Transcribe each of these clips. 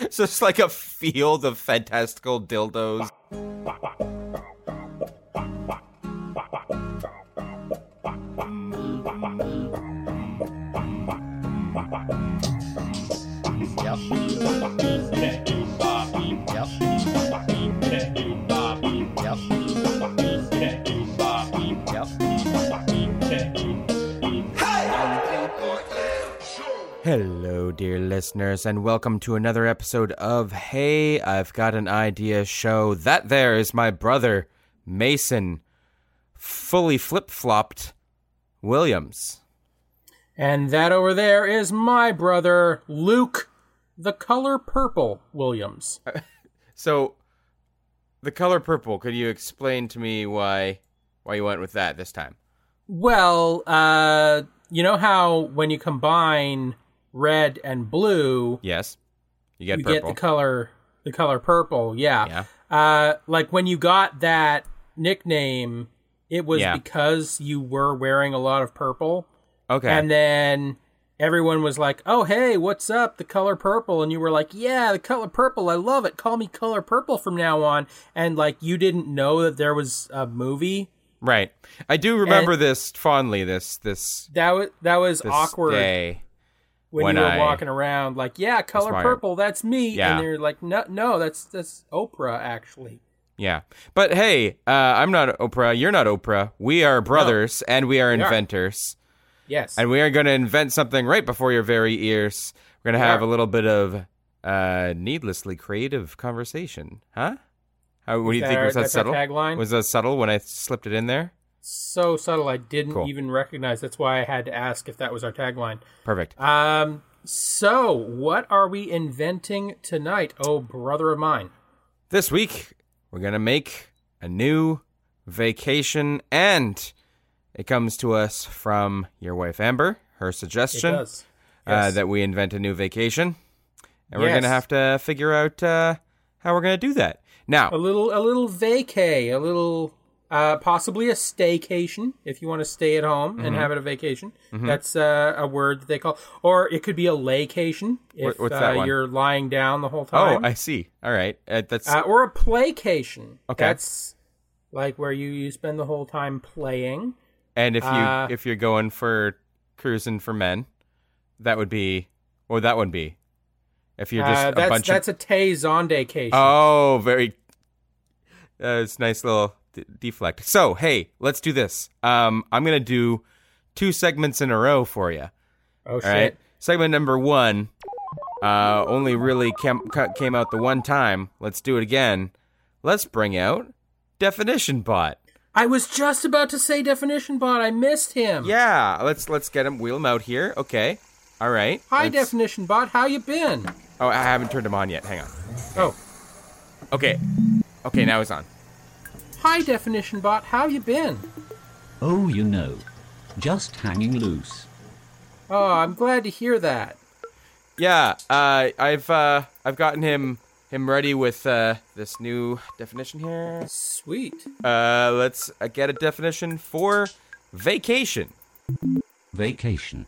So it's like a field of fantastical dildos. dear listeners, and welcome to another episode of Hey, I've Got an Idea show. That there is my brother, Mason, fully flip flopped Williams. And that over there is my brother, Luke, the color purple Williams. So, the color purple, could you explain to me why why you went with that this time? Well, uh, you know how when you combine red and blue, Yes. You get you purple. get the color the color purple. Yeah. Yeah. Uh, like when you got that nickname, it was Yeah. because you were wearing a lot of purple. okay. And then everyone was like, "Oh, hey, what's up? The color purple." And you were like, "Yeah, the color purple. I love it. Call me color purple from now on." And like you didn't know that there was a movie. right. I do remember this fondly, this this That was that was this awkward day. When, when you were I- walking around like, "Yeah, color my- purple. That's me." Yeah. And they're like, "No, no, that's that's Oprah actually." Yeah. But hey, uh, I'm not Oprah. You're not Oprah. We are brothers and we are We are. inventors. Yes. And we are going to invent something right before your very ears. We're going to have are. a little bit of uh, needlessly creative conversation. Huh? How, what do you think? our- Was that subtle? Was that subtle when I slipped it in there? So subtle I didn't Cool. even recognize. That's why I had to ask if that was our tagline. Perfect. Um so what are we inventing tonight? Oh brother of mine. This week, we're going to make a new vacation, and it comes to us from your wife, Amber, her suggestion. does. uh, that we invent a new vacation, and we're Yes. gonna have to figure out uh, how we're gonna do that. Now, a little a little vacay, a little uh possibly a staycation if you want to stay at home Mm-hmm. and have it a vacation. That's uh, a word that they call or it could be a laycation if what's uh, that one? you're lying down the whole time. oh. I see. All right, uh, that's uh, or a playcation. Okay. That's like where you, you spend the whole time playing. and if you uh, if you're going for cruising for men, that would be what would that one be? If you're just Uh, a bunch that's of a Tay Zondecation. oh, very. Uh, it's nice little d- deflect. So hey, let's do this. Um, I'm gonna do two segments in a row for you. oh shit. Right. Segment number one uh, only really came, came out the one time. Let's do it again. Let's bring out Definition Bot. I was just about to say definition bot. I missed him. Yeah, let's let's get him, wheel him out here. Okay. All right. Hi Let's- definition bot. How you been? Oh, I haven't turned him on yet. Hang on. Oh. Okay. Okay, now he's on. Hi definition bot. How you been? Oh, you know, just hanging loose. Oh, I'm glad to hear that. Yeah, uh, I've uh, I've gotten him him ready with uh, this new definition here. Sweet. Uh, let's uh, get a definition for vacation. Vacation.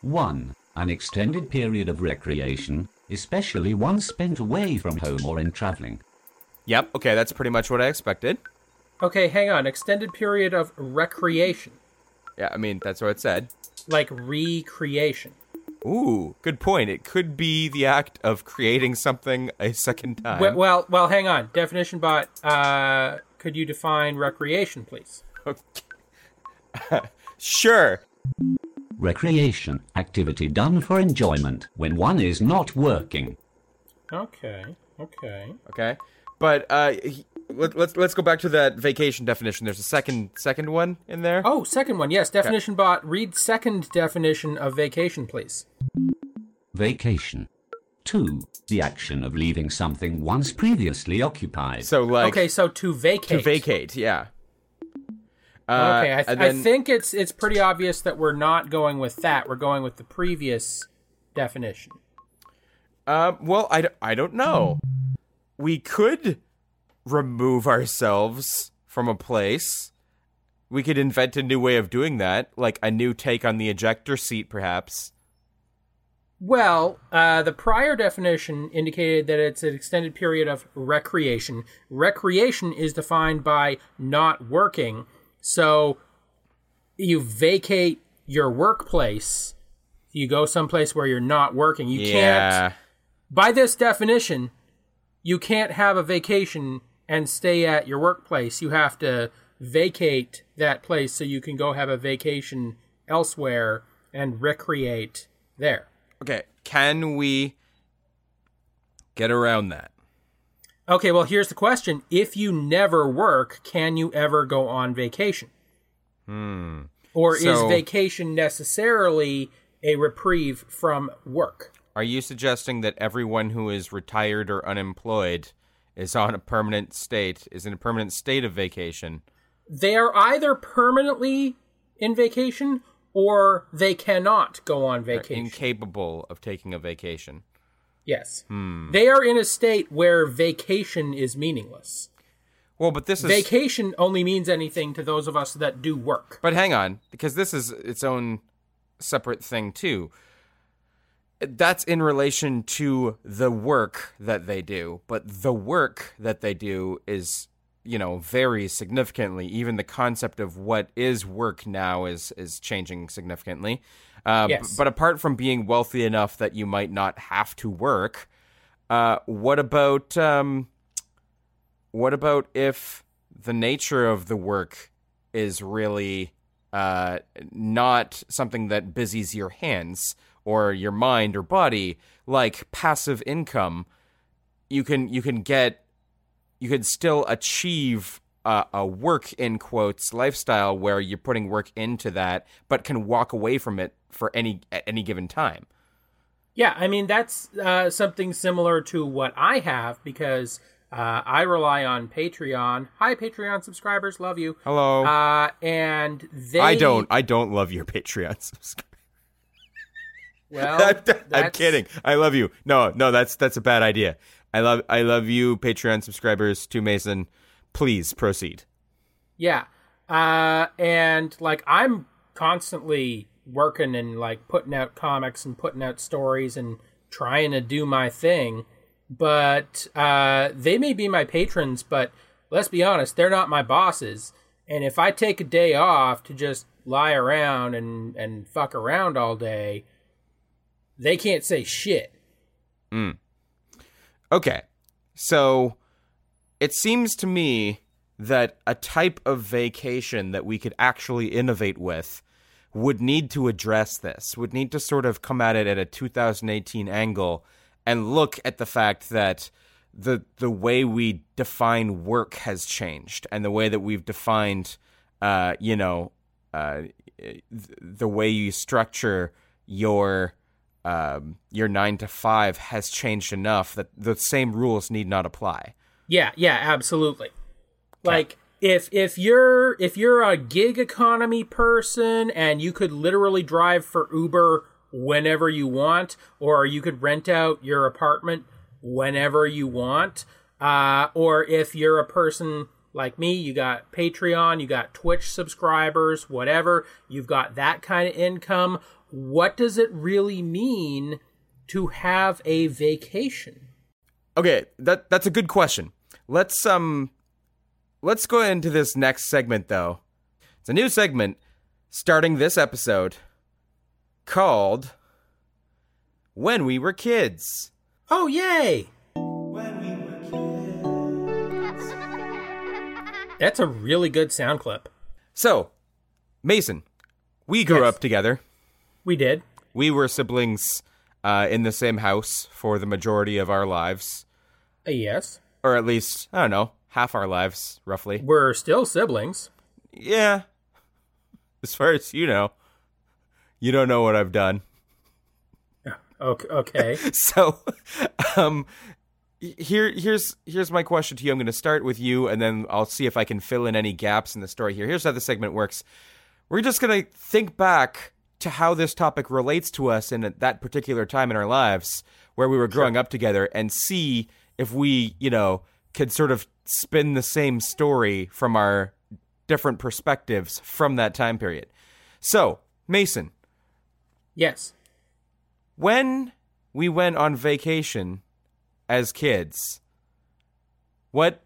1. An extended period of recreation, especially one spent away from home or in traveling. Yep. Okay, that's pretty much what I expected. Okay, hang on. Extended period of recreation, Yeah, I mean that's what it said. like recreation. Ooh, good point. It could be the act of creating something a second time. Well, well, well, hang on. Definition bot. Uh, could you define recreation, please? Okay. sure. Recreation. Activity done for enjoyment when one is not working. Okay. Okay. Okay. But uh, he, let, let's let's go back to that vacation definition. There's a second second one in there. Oh, second one. Yes, definition bot. Read second definition of vacation, please. Vacation. 2. The action of leaving something once previously occupied. So like okay, so to vacate. to vacate, yeah. Uh, Okay, I, th- and I think it's it's pretty obvious that we're not going with that. We're going with the previous definition. Uh, well, I, d- I don't know. We could remove ourselves from a place. We could invent a new way of doing that, like a new take on the ejector seat, perhaps. Well, uh, the prior definition indicated that it's an extended period of recreation. Recreation is defined by not working. So you vacate your workplace, you go someplace where you're not working. You can't, by this definition, you can't have a vacation and stay at your workplace. You have to vacate that place so you can go have a vacation elsewhere and recreate there. Okay. Can we get around that? Okay, well, here's the question. If you never work, can you ever go on vacation? Hmm. Or is vacation necessarily a reprieve from work? Are you suggesting that everyone who is retired or unemployed is on a permanent state, is in a permanent state of vacation? They are either permanently in vacation or they cannot go on vacation. Incapable of taking a vacation. yes. Hmm. They are in a state where vacation is meaningless. Well, but this is Vacation only means anything to those of us that do work. But hang on, because this is its own separate thing too. That's in relation to the work that they do, but the work that they do is, you know, varies significantly. Even the concept of what is work now is is changing significantly. Uh, b- Yes. but apart from being wealthy enough that you might not have to work, uh, what about um, what about if the nature of the work is really uh, not something that busies your hands or your mind or body, like passive income? You can you can get you can still achieve a, a work in quotes lifestyle where you're putting work into that, but can walk away from it for any at any given time. Yeah, I mean that's uh, something similar to what I have because uh, I rely on Patreon. Hi, Patreon subscribers, love you. Hello. Uh, and they I don't. I don't love your Patreon subscribers. Well, I'm, I'm kidding. I love you. No, no, that's that's a bad idea. I love I love you, Patreon subscribers to Mason. Please proceed. Yeah, uh, and like I'm constantly working and like putting out comics and putting out stories and trying to do my thing, but uh, they may be my patrons, but let's be honest, they're not my bosses. And if I take a day off to just lie around and and fuck around all day, they can't say shit. Okay. So it seems to me that a type of vacation that we could actually innovate with would need to address this, would need to sort of come at it at a 2018 angle and look at the fact that the the way we define work has changed and the way that we've defined uh, you know uh, th- the way you structure your um, your nine to five has changed enough that the same rules need not apply. Yeah, yeah, absolutely. Like if if you're if you're a gig economy person and you could literally drive for Uber whenever you want or you could rent out your apartment whenever you want uh or if you're a person like me, you got Patreon, you got Twitch subscribers, whatever, you've got that kind of income, what does it really mean to have a vacation? Okay, that that's a good question. Let's um let's go into this next segment though. It's a new segment starting this episode called When We Were Kids. Oh, yay! That's a really good sound clip. So, Mason, we grew Yes. up together. We did. We were siblings uh, in the same house for the majority of our lives, Uh, yes. or at least, I don't know, half our lives, roughly. We're still siblings. Yeah. As far as you know, you don't know what I've done. Okay. okay. So, um, here, here's here's my question to you. I'm going to start with you, and then I'll see if I can fill in any gaps in the story. Here, here's how the segment works. We're just going to think back to how this topic relates to us in that particular time in our lives where we were growing up together, and see if we, you know, could sort of spin the same story from our different perspectives from that time period. So, Mason, yes. when we went on vacation as kids, what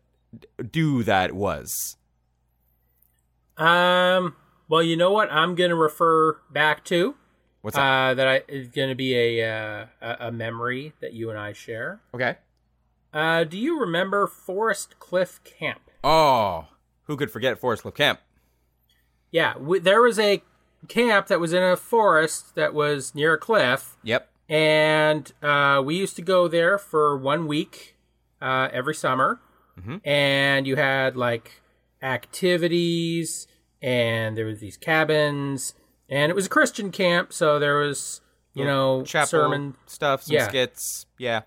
do that was? Um. Well, you know what? I'm going to refer back to What's that? uh, that I, is going to be a, uh, a memory that you and I share. okay. Uh, do you remember Forest Cliff Camp? Oh, who could forget Forest Cliff Camp? Yeah, w- there was a camp that was in a forest that was near a cliff, Yep. and uh, we used to go there for one week uh, every summer. And you had like activities, and there was these cabins, and it was a Christian camp, so there was you know Chapel sermon, stuff, some Yeah. skits. Yeah.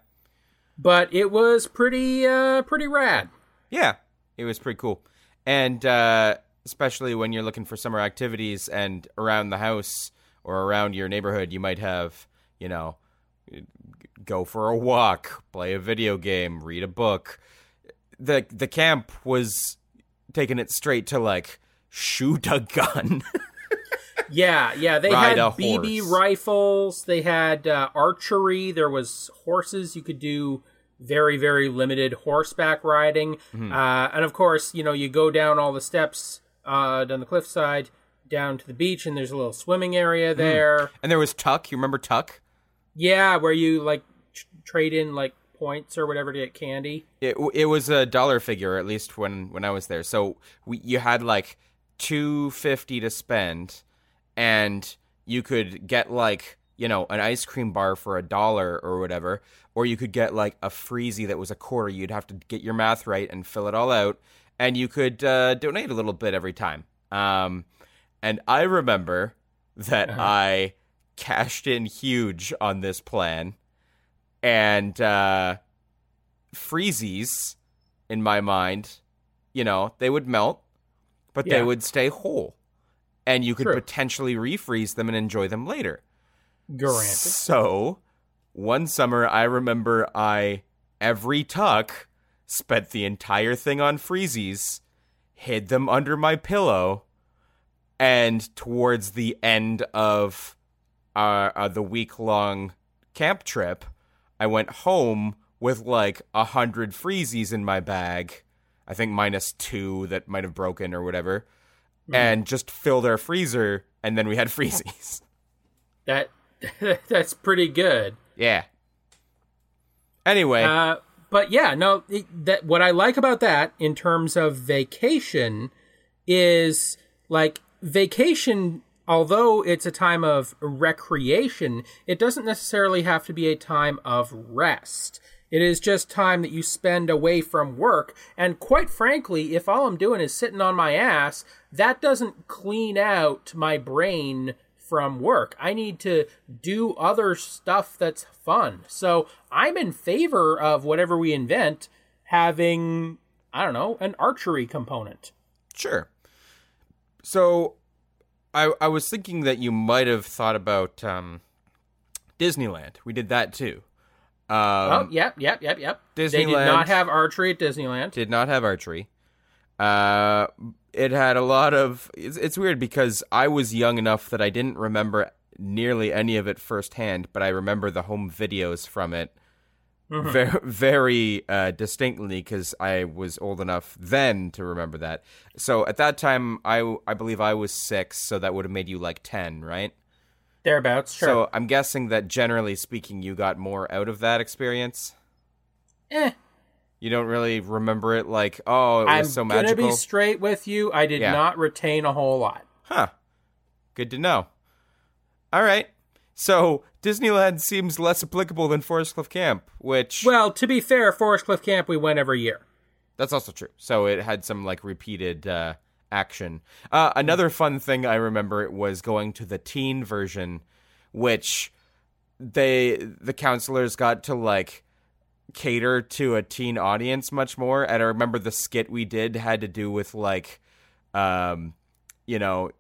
but it was pretty uh, pretty rad. Yeah, it was pretty cool. And uh, especially when you're looking for summer activities and around the house or around your neighborhood, you might have, you know, go for a walk, play a video game, read a book. The the camp was taking it straight to like shoot a gun. Yeah, yeah. They Ride had BB horse. rifles. They had uh, archery. There was horses. You could do very, very limited horseback riding. Mm-hmm. Uh, and of course, you know, you go down all the steps uh, down the cliffside down to the beach, and there's a little swimming area Mm. there. and there was Tuck. You remember Tuck? Yeah, where you like tr- trade in like points or whatever to get candy. It it was a dollar figure at least when when I was there. So we you had like two fifty to spend, and you could get like you know an ice cream bar for a dollar or whatever, or you could get like a freezy that was a quarter. You'd have to get your math right and fill it all out, and you could uh, donate a little bit every time. Um, and I remember that I cashed in huge on this plan, and. Uh, freezies in my mind, you know, they would melt, but they would stay whole. And you could True. potentially refreeze them and enjoy them later. Granted. So, one summer I remember I every tuck spent the entire thing on freezies, hid them under my pillow, and towards the end of uh, uh, the week long camp trip, I went home with like a hundred freezies in my bag. I think minus two that might have broken or whatever, and just filled our freezer, and then we had freezies. That that's pretty good. yeah. Anyway, Uh, but yeah, no. It, that what I like about that in terms of vacation is like vacation. Although it's a time of recreation, it doesn't necessarily have to be a time of rest. It is just time that you spend away from work. And quite frankly, if all I'm doing is sitting on my ass, that doesn't clean out my brain from work. I need to do other stuff that's fun. So I'm in favor of whatever we invent having, I don't know, an archery component. Sure. So, I I was thinking that you might have thought about um, Disneyland. We did that too. Um, oh, yep, yep, yep, yep. They did not have archery at Disneyland. did not have archery. Uh, it had a lot of. It's, it's weird because I was young enough that I didn't remember nearly any of it firsthand, but I remember the home videos from it very, very uh, distinctly because I was old enough then to remember that. So at that time, I I believe I was six, so that would have made you like ten, right? Thereabouts, sure. So I'm guessing that generally speaking, you got more out of that experience. eh. You don't really remember it like, oh, it was I'm so gonna be straight with you. I did Yeah. not retain a whole lot. Huh. Good to know. All right. So Disneyland seems less applicable than Forest Cliff Camp, which Well, to be fair, Forest Cliff Camp we went every year. that's also true. So it had some like repeated uh, action. Uh, another fun thing I remember was going to the teen version, which they the counselors got to like cater to a teen audience much more. And I remember the skit we did had to do with like, um, you know,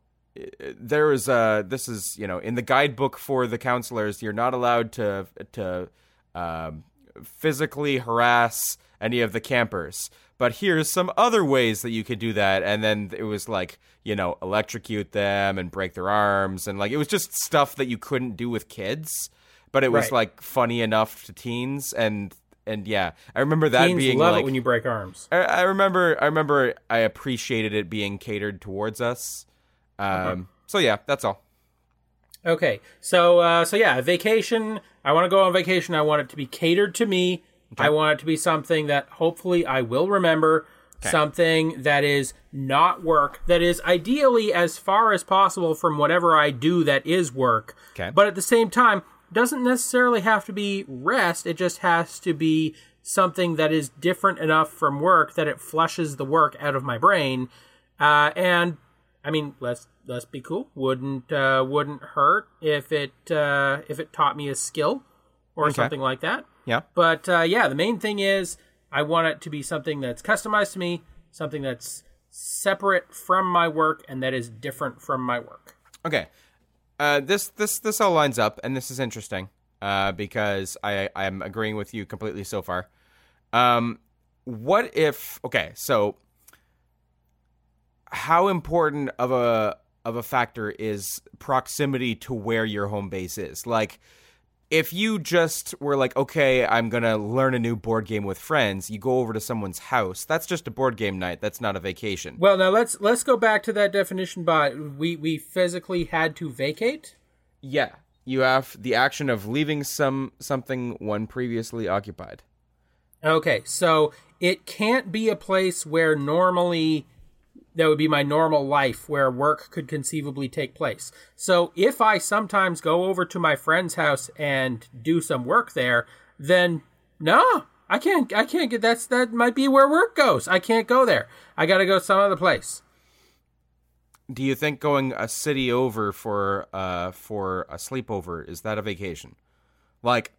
there is a this is you know in the guidebook for the counselors you're not allowed to to um, physically harass any of the campers but here's some other ways that you could do that and then it was like you know electrocute them and break their arms and like it was just stuff that you couldn't do with kids but it was Right. like funny enough to teens and and yeah, I remember that Teens being love like it when you break arms. I, I remember I remember I appreciated it being catered towards us. Um so yeah, that's all. Okay, so uh, so yeah, vacation. I want to go on vacation. I want it to be catered to me. I want it to be something that hopefully I will remember. Something that is not work. That is ideally as far as possible from whatever I do that is work. Okay. But at the same time, doesn't necessarily have to be rest. It just has to be something that is different enough from work that it flushes the work out of my brain. Uh, and I mean, let's let's be cool. Wouldn't uh, wouldn't hurt if it uh, if it taught me a skill or something like that. Yeah. But uh, yeah, the main thing is I want it to be something that's customized to me, something that's separate from my work, and that is different from my work. Okay. Uh, this this this all lines up, and this is interesting uh, because I I'm agreeing with you completely so far. Um, what if? Okay, so how important of a of a factor is proximity to where your home base is? Like, if you just were like, okay, I'm gonna learn a new board game with friends, you go over to someone's house. That's just a board game night. That's not a vacation. Well, now let's let's go back to that definition. But we we physically had to vacate. Yeah, you have the action of leaving some something one previously occupied. Okay, so it can't be a place where normally that would be my normal life where work could conceivably take place. So if I sometimes go over to my friend's house and do some work there, then no, I can't I can't get that's that might be where work goes. I can't go there. I got to go some other place. Do you think going a city over for uh for a sleepover is that a vacation? Like,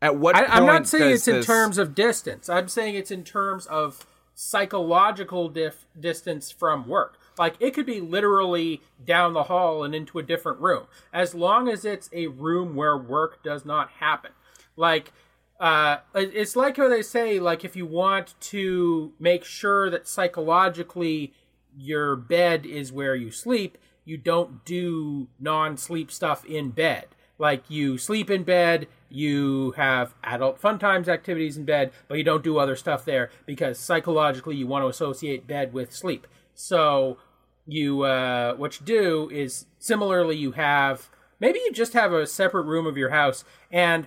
at what I, point I'm not saying it's in terms of distance. I'm saying it's in terms of psychological dif- distance from work. Like it could be literally down the hall and into a different room, as long as it's a room where work does not happen. Like uh, it's like how they say, like if you want to make sure that psychologically your bed is where you sleep, you don't do non-sleep stuff in bed. Like you sleep in bed, you have adult fun times activities in bed, but you don't do other stuff there because psychologically you want to associate bed with sleep. So you uh, what you do is similarly you have maybe you just have a separate room of your house and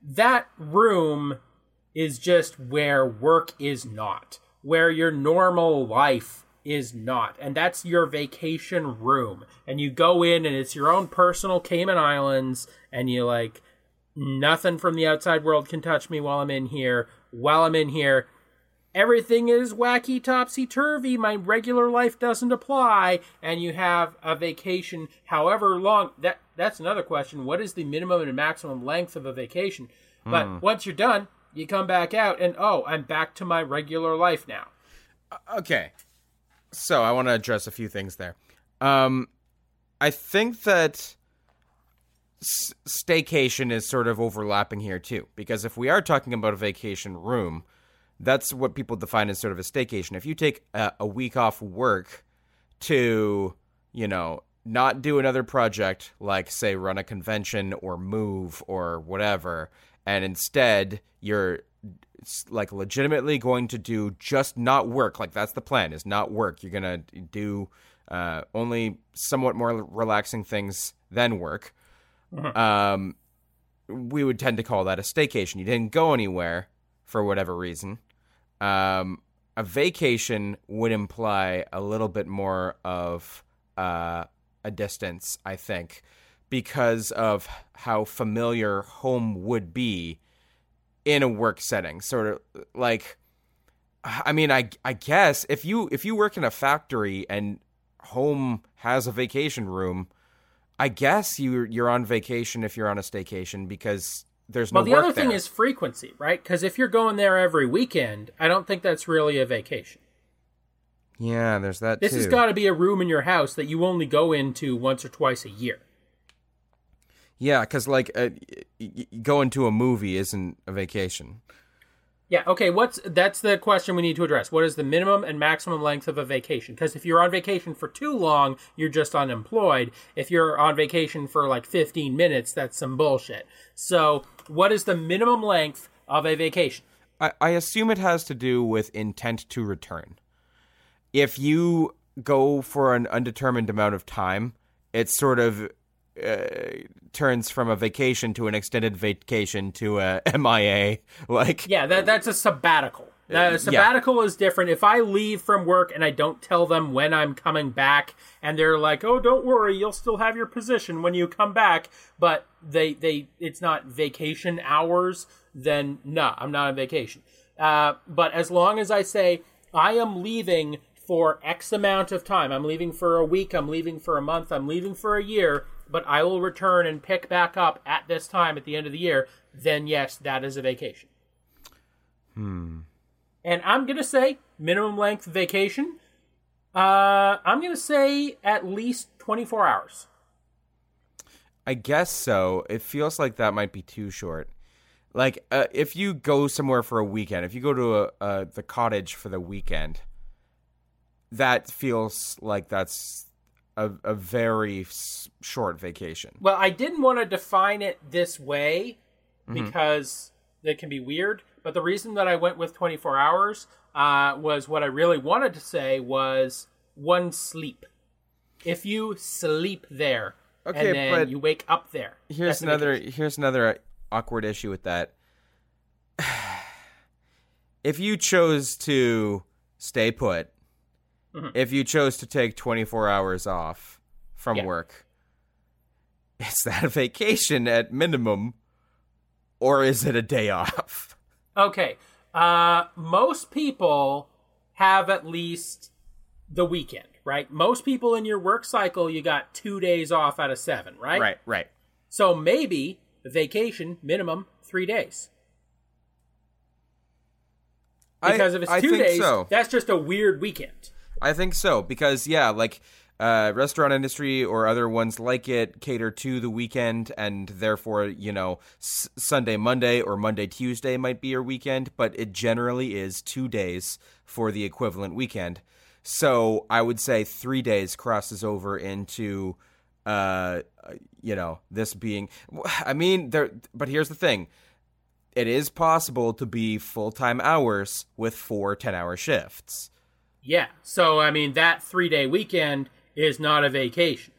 that room is just where work is not, where your normal life is not. And that's your vacation room. And you go in and it's your own personal Cayman Islands and you like nothing from the outside world can touch me while I'm in here. While I'm in here, everything is wacky topsy turvy. My regular life doesn't apply, and you have a vacation, however long. That that's another question. What is the minimum and maximum length of a vacation? But hmm. once you're done, you come back out, and oh, I'm back to my regular life now. Uh, okay. So I want to address a few things there. Um, I think that s- staycation is sort of overlapping here too, because if we are talking about a vacation room, that's what people define as sort of a staycation. If you take a, a week off work to, you know, not do another project like say run a convention or move or whatever, and instead you're s- like legitimately going to do just not work. Like that's the plan is not work. You're gonna do uh, only somewhat more relaxing things than work. Um, we would tend to call that a staycation. You didn't go anywhere for whatever reason. Um, a vacation would imply a little bit more of uh, a distance i think because of how familiar home would be in a work setting sort of like i mean i i guess if you if you work in a factory and home has a vacation room i guess you you're on vacation if you're on a staycation because there's no Well, the other thing is frequency, right? Because if you're going there every weekend, I don't think that's really a vacation. yeah there's that This too has got to be a room in your house that you only go into once or twice a year. Yeah because like uh, going to a movie isn't a vacation Yeah, okay, what's that's the question we need to address. What is the minimum and maximum length of a vacation? Because if you're on vacation for too long, you're just unemployed. If you're on vacation for like 15 minutes, that's some bullshit. So, what is the minimum length of a vacation? I, I assume it has to do with intent to return. If you go for an undetermined amount of time, it's sort of uh, turns from a vacation to an extended vacation to a MIA. Like, Yeah, that that's a sabbatical. Uh, a sabbatical is different. If I leave from work and I don't tell them when I'm coming back, and they're like, "Oh, don't worry, you'll still have your position when you come back," but they they it's not vacation hours, then no, I'm not on vacation. Uh, but as long as I say I am leaving for X amount of time, I'm leaving for a week, I'm leaving for a month, I'm leaving for a year, but I will return and pick back up at this time at the end of the year, then yes, that is a vacation. hmm. And I'm going to say minimum length vacation. Uh, I'm going to say at least 24 hours. I guess so. It feels like that might be too short. Like, uh, if you go somewhere for a weekend, if you go to a, uh, the cottage for the weekend, that feels like that's a, a very s- short vacation. Well, I didn't want to define it this way because it can be weird. But the reason that I went with 24 hours uh, was what I really wanted to say was one sleep. If you sleep there Okay, and then but you wake up there, Here's another here's another awkward issue with that. if you chose to stay put, Mhm. if you chose to take 24 hours off from Yeah. work, is that a vacation at minimum or is it a day off? Okay. Uh, most people have at least the weekend, right? Most people in your work cycle, you got two days off out of seven, right? Right, right. So maybe vacation minimum three days. Because I, if it's two days, so. that's just a weird weekend. I think so because yeah, like uh, restaurant industry or other ones like it cater to the weekend, and therefore you know S- Sunday, Monday, or Monday, Tuesday might be your weekend, but it generally is two days for the equivalent weekend. So I would say three days crosses over into, uh, you know, this being. I mean, there. But here's the thing. It is possible to be full time hours with four 10 hour shifts. Yeah. So I mean, that three day weekend is not a vacation.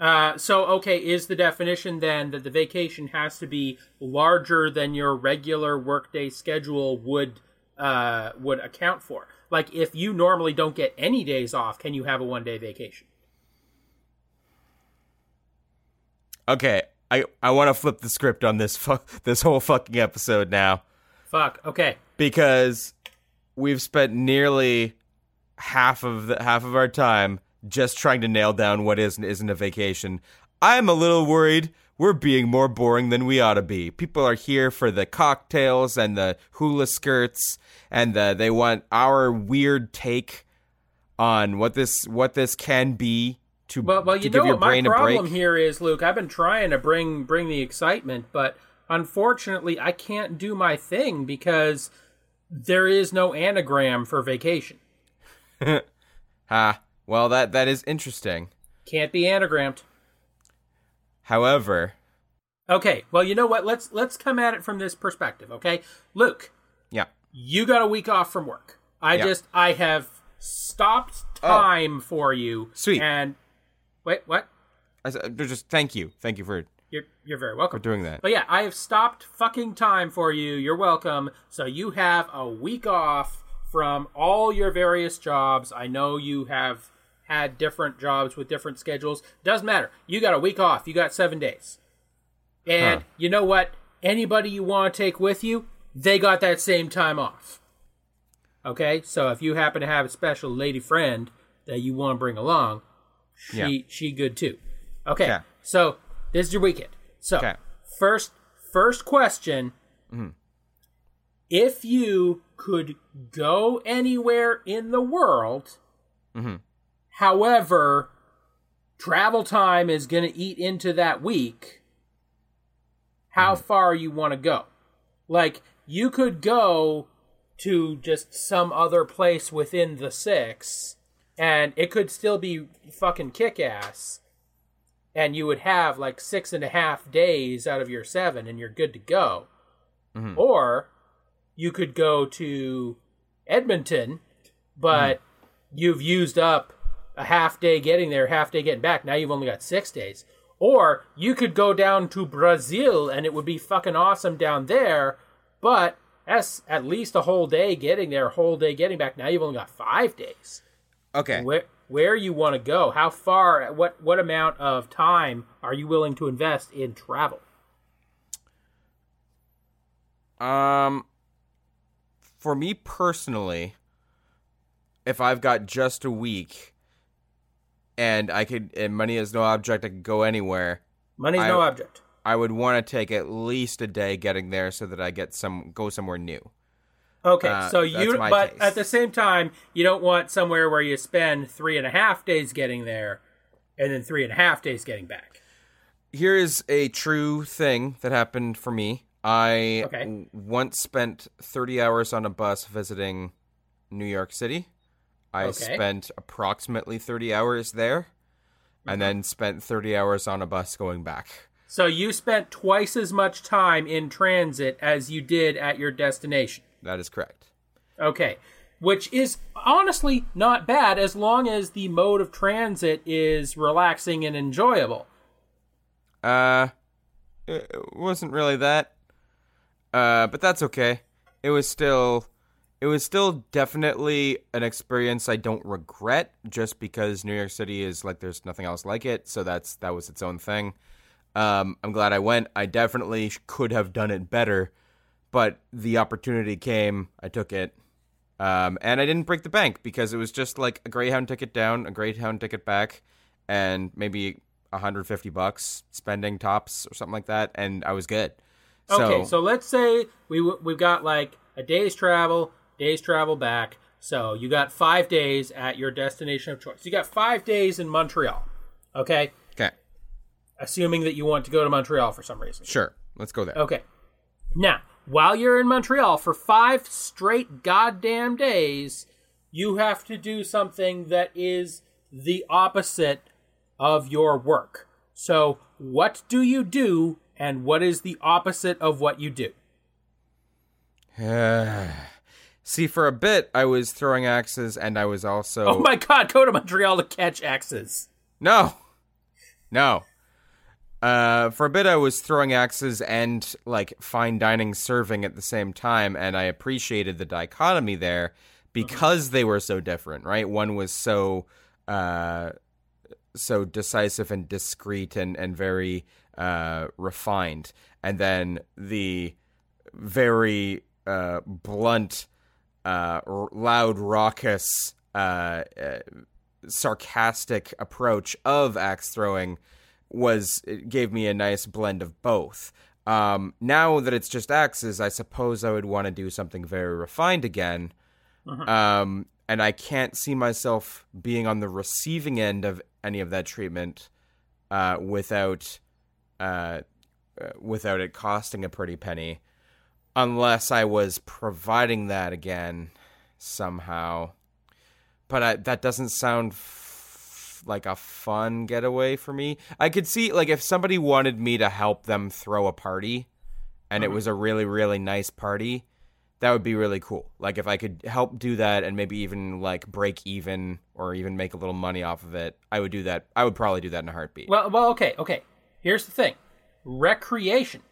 Uh, so okay, is the definition then that the vacation has to be larger than your regular workday schedule would uh, would account for? Like if you normally don't get any days off, can you have a one day vacation? Okay, I I want to flip the script on this fu- this whole fucking episode now Fuck. Okay. because we've spent nearly half of the half of our time just trying to nail down what is and isn't a vacation. I'm a little worried we're being more boring than we ought to be. People are here for the cocktails and the hula skirts and the, they want our weird take on what this what this can be to, Well, well, you give know your what my brain a problem here is, Luke. I've been trying to bring bring the excitement, but unfortunately, I can't do my thing because there is no anagram for vacation. Ah, well that that is interesting. Can't be anagrammed. However, Okay, well, you know what? Let's let's come at it from this perspective, okay? Luke, yeah. you got a week off from work. I Yeah. just I have stopped time for you. Sweet. And wait, what? I said, just thank you, thank you for You're you're very welcome. for doing that. But yeah, I have stopped fucking time for you. You're welcome. So you have a week off from all your various jobs. I know you have had different jobs with different schedules. Doesn't matter. You got a week off. You got seven days. And Huh. you know what? Anybody you want to take with you, they got that same time off. Okay? So if you happen to have a special lady friend that you want to bring along, she Yeah. she good too. Okay. Okay. So this is your weekend. So Okay. first first question. Mm-hmm. If you could go anywhere in the world, Mhm. however, travel time is going to eat into that week, how far you want to go. Like, you could go to just some other place within the six, and it could still be fucking kick ass. And you would have like six and a half days out of your seven, and you're good to go. Or you could go to Edmonton, but you've used up a half day getting there, half day getting back. Now you've only got six days. Or you could go down to Brazil and it would be fucking awesome down there, but that's at least a whole day getting there, a whole day getting back. Now you've only got five days. Okay. Where where you want to go? How far? What what amount of time are you willing to invest in travel? Um, for me personally, if I've got just a week and I could, and money is no object, I could go anywhere. Money's I- no object. I would want to take at least a day getting there so that I get some go somewhere new. Okay, Uh, so you, but taste. at the same time, you don't want somewhere where you spend three and a half days getting there, and then three and a half days getting back. Here is a true thing that happened for me. I Okay. once spent 30 hours on a bus visiting New York City. I Okay. spent approximately 30 hours there Mm-hmm. and then spent 30 hours on a bus going back. So you spent twice as much time in transit as you did at your destination. That is correct. Okay, which is honestly not bad as long as the mode of transit is relaxing and enjoyable. Uh, it it wasn't really that. Uh, but that's okay. It was still, it was still definitely an experience I don't regret, just because New York City is like there's nothing else like it. So that's that was its own thing. Um, I'm glad I went. I definitely could have done it better, but the opportunity came. I took it. Um, and I didn't break the bank because it was just like a Greyhound ticket down, a Greyhound ticket back, and maybe 150 bucks spending tops or something like that, and I was good. Okay, so, let's say we w- we've got like a day's travel, day's travel back. So you got five days at your destination of choice. You got five days in Montreal. Okay, okay, assuming that you want to go to Montreal for some reason. sure, let's go there. Okay. Now, while you're in Montreal for five straight goddamn days, you have to do something that is the opposite of your work. So, what do you do, and what is the opposite of what you do? See, for a bit, I was throwing axes, and I was also Oh my god, go to Montreal to catch axes. No. No. Uh, for a bit, I was throwing axes and like fine dining serving at the same time, and I appreciated the dichotomy there because they were so different, right? One was so uh, so decisive and discreet and and very uh, refined, and then the very uh, blunt, uh, r- loud, raucous, uh, uh, sarcastic approach of axe throwing was it gave me a nice blend of both. Um, now that it's just axes, I suppose I would want to do something very refined again. Um, and I can't see myself being on the receiving end of any of that treatment uh, without uh, without it costing a pretty penny, unless I was providing that again somehow. But I, that doesn't sound f- like a fun getaway for me. I could see like if somebody wanted me to help them throw a party, and it was a really really nice party, that would be really cool. Like if I could help do that and maybe even like break even or even make a little money off of it, I would do that. I would probably do that in a heartbeat. Well, well, okay, okay. Here's the thing: recreation,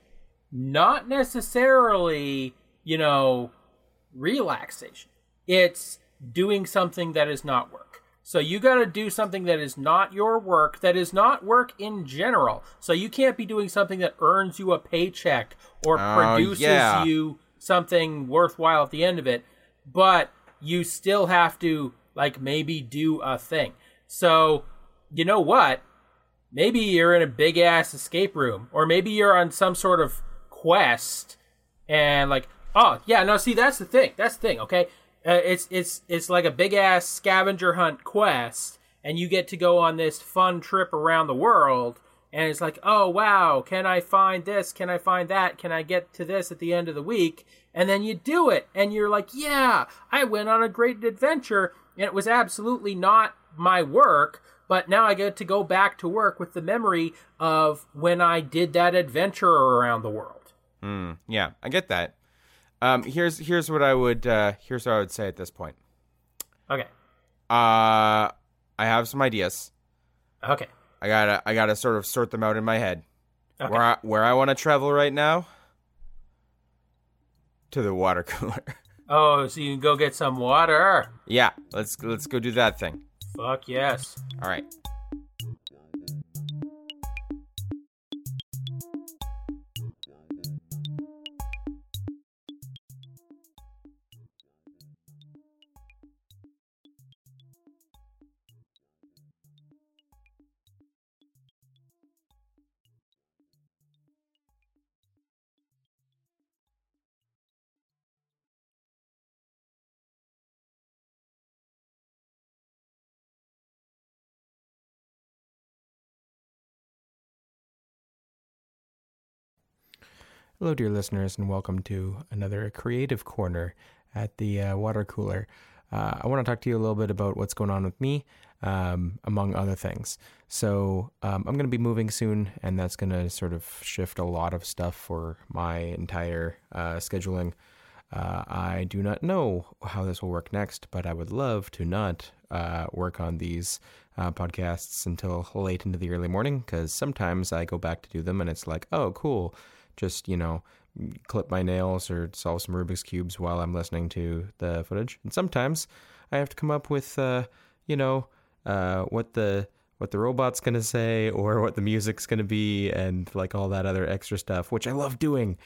not necessarily, you know, relaxation. It's doing something that is not work. So you got to do something that is not your work, that is not work in general. So you can't be doing something that earns you a paycheck or Oh, produces yeah. you something worthwhile at the end of it, but you still have to like maybe do a thing. So, you know what? Maybe you're in a big ass escape room or maybe you're on some sort of quest and like oh yeah no see that's the thing that's the thing okay uh, it's it's it's like a big ass scavenger hunt quest and you get to go on this fun trip around the world and it's like, oh wow, can I find this? Can I find that? Can I get to this at the end of the week? And then you do it, and you're like, yeah, I went on a great adventure, and it was absolutely not my work, but now I get to go back to work with the memory of when I did that adventure around the world. Mm, yeah, I get that. Um, here's here's what I would uh, here's what I would say at this point. Okay. Uh, I have some ideas. Okay. I gotta I gotta sort of sort them out in my head. Okay. Where I, where I want to travel right now? To the water cooler. Oh, so you can go get some water. yeah, let's let's go do that thing. Fuck yes. All right. Hello, dear listeners, and welcome to another creative corner at the uh, water cooler. Uh, I want to talk to you a little bit about what's going on with me, um, among other things. So, um, I'm going to be moving soon, and that's going to sort of shift a lot of stuff for my entire uh, scheduling. Uh, I do not know how this will work next, but I would love to not uh, work on these uh, podcasts until late into the early morning because sometimes I go back to do them and it's like, oh, cool. Just, you know, clip my nails or solve some Rubik's Cubes while I'm listening to the footage. And sometimes I have to come up with, uh, you know, uh, what the what the robot's gonna say or what the music's gonna be and like all that other extra stuff, which I love doing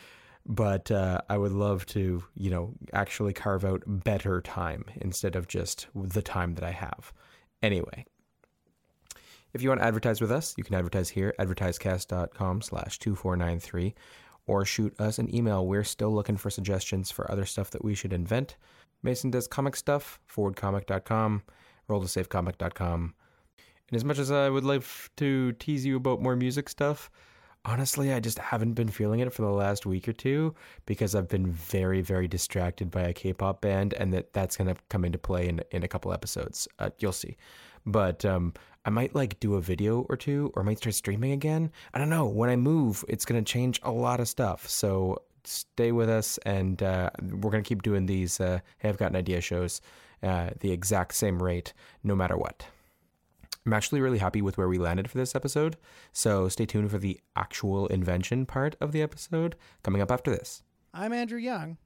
but uh, I would love to, you know, actually carve out better time instead of just the time that I have. Anyway, if you want to advertise with us, you can advertise here, advertisecast.com slash 2493, or shoot us an email. We're still looking for suggestions for other stuff that we should invent. Mason does comic stuff, forwardcomic.com, rolltosafecomic.com. And as much as I would love to tease you about more music stuff, honestly, I just haven't been feeling it for the last week or two because I've been very, very distracted by a K-pop band, and that that's gonna come into play in in a couple episodes. Uh, you'll see, but um, I might like do a video or two, or I might start streaming again. I don't know. When I move, it's gonna change a lot of stuff. So stay with us, and uh, we're gonna keep doing these. Uh, hey, I've got an idea shows, uh, the exact same rate, no matter what. I'm actually really happy with where we landed for this episode, so stay tuned for the actual invention part of the episode coming up after this. I'm Andrew Young.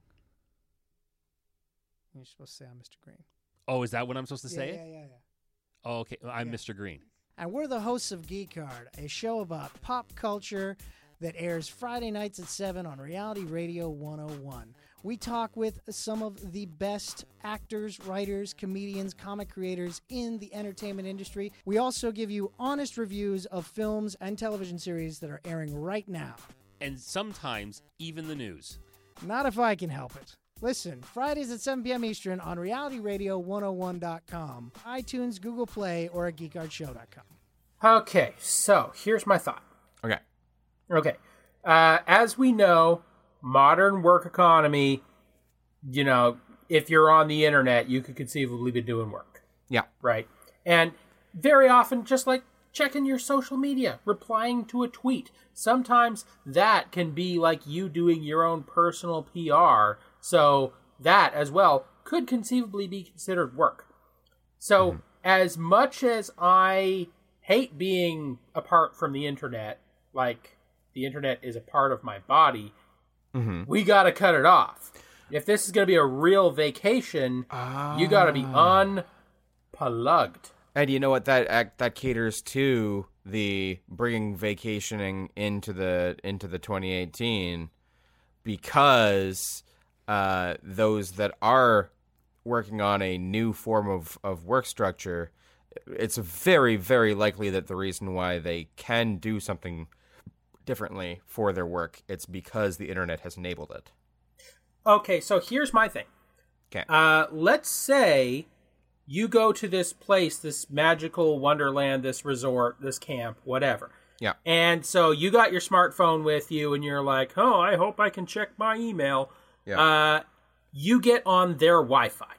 You're supposed to say I'm Mr. Green. Oh, is that what I'm supposed to yeah, say? yeah, yeah, yeah. Oh, okay. I'm Yeah. Mr. Green. And we're the hosts of Geek Card, a show about pop culture that airs Friday nights at 7 on Reality Radio 101. We talk with some of the best actors, writers, comedians, comic creators in the entertainment industry. We also give you honest reviews of films and television series that are airing right now. And sometimes even the news. Not if I can help it. Listen, Fridays at 7 p.m. Eastern on realityradio101.com, iTunes, Google Play, or at geekartshow.com. Okay, so here's my thought. Okay. Okay. Uh, as we know, modern work economy, you know, if you're on the internet, you could conceivably be doing work, Yeah. right? And very often, just like checking your social media, replying to a tweet, sometimes that can be like you doing your own personal PR. So that as well could conceivably be considered work. So, as much as I hate being apart from the internet, like the internet is a part of my body, Mm-hmm. we got to cut it off. If this is going to be a real vacation, you got to be unplugged. And you know what? That act that caters to the bringing vacationing into the into the 2018 because uh, those that are working on a new form of, of work structure, it's very very likely that the reason why they can do something differently for their work it's because the internet has enabled it. Okay, so here's my thing. Okay. Uh, let's say you go to this place, this magical wonderland, this resort, this camp, whatever, Yeah. And so you got your smartphone with you, and you're like, "Oh, I hope I can check my email." Yeah. Uh, you get on their Wi-Fi,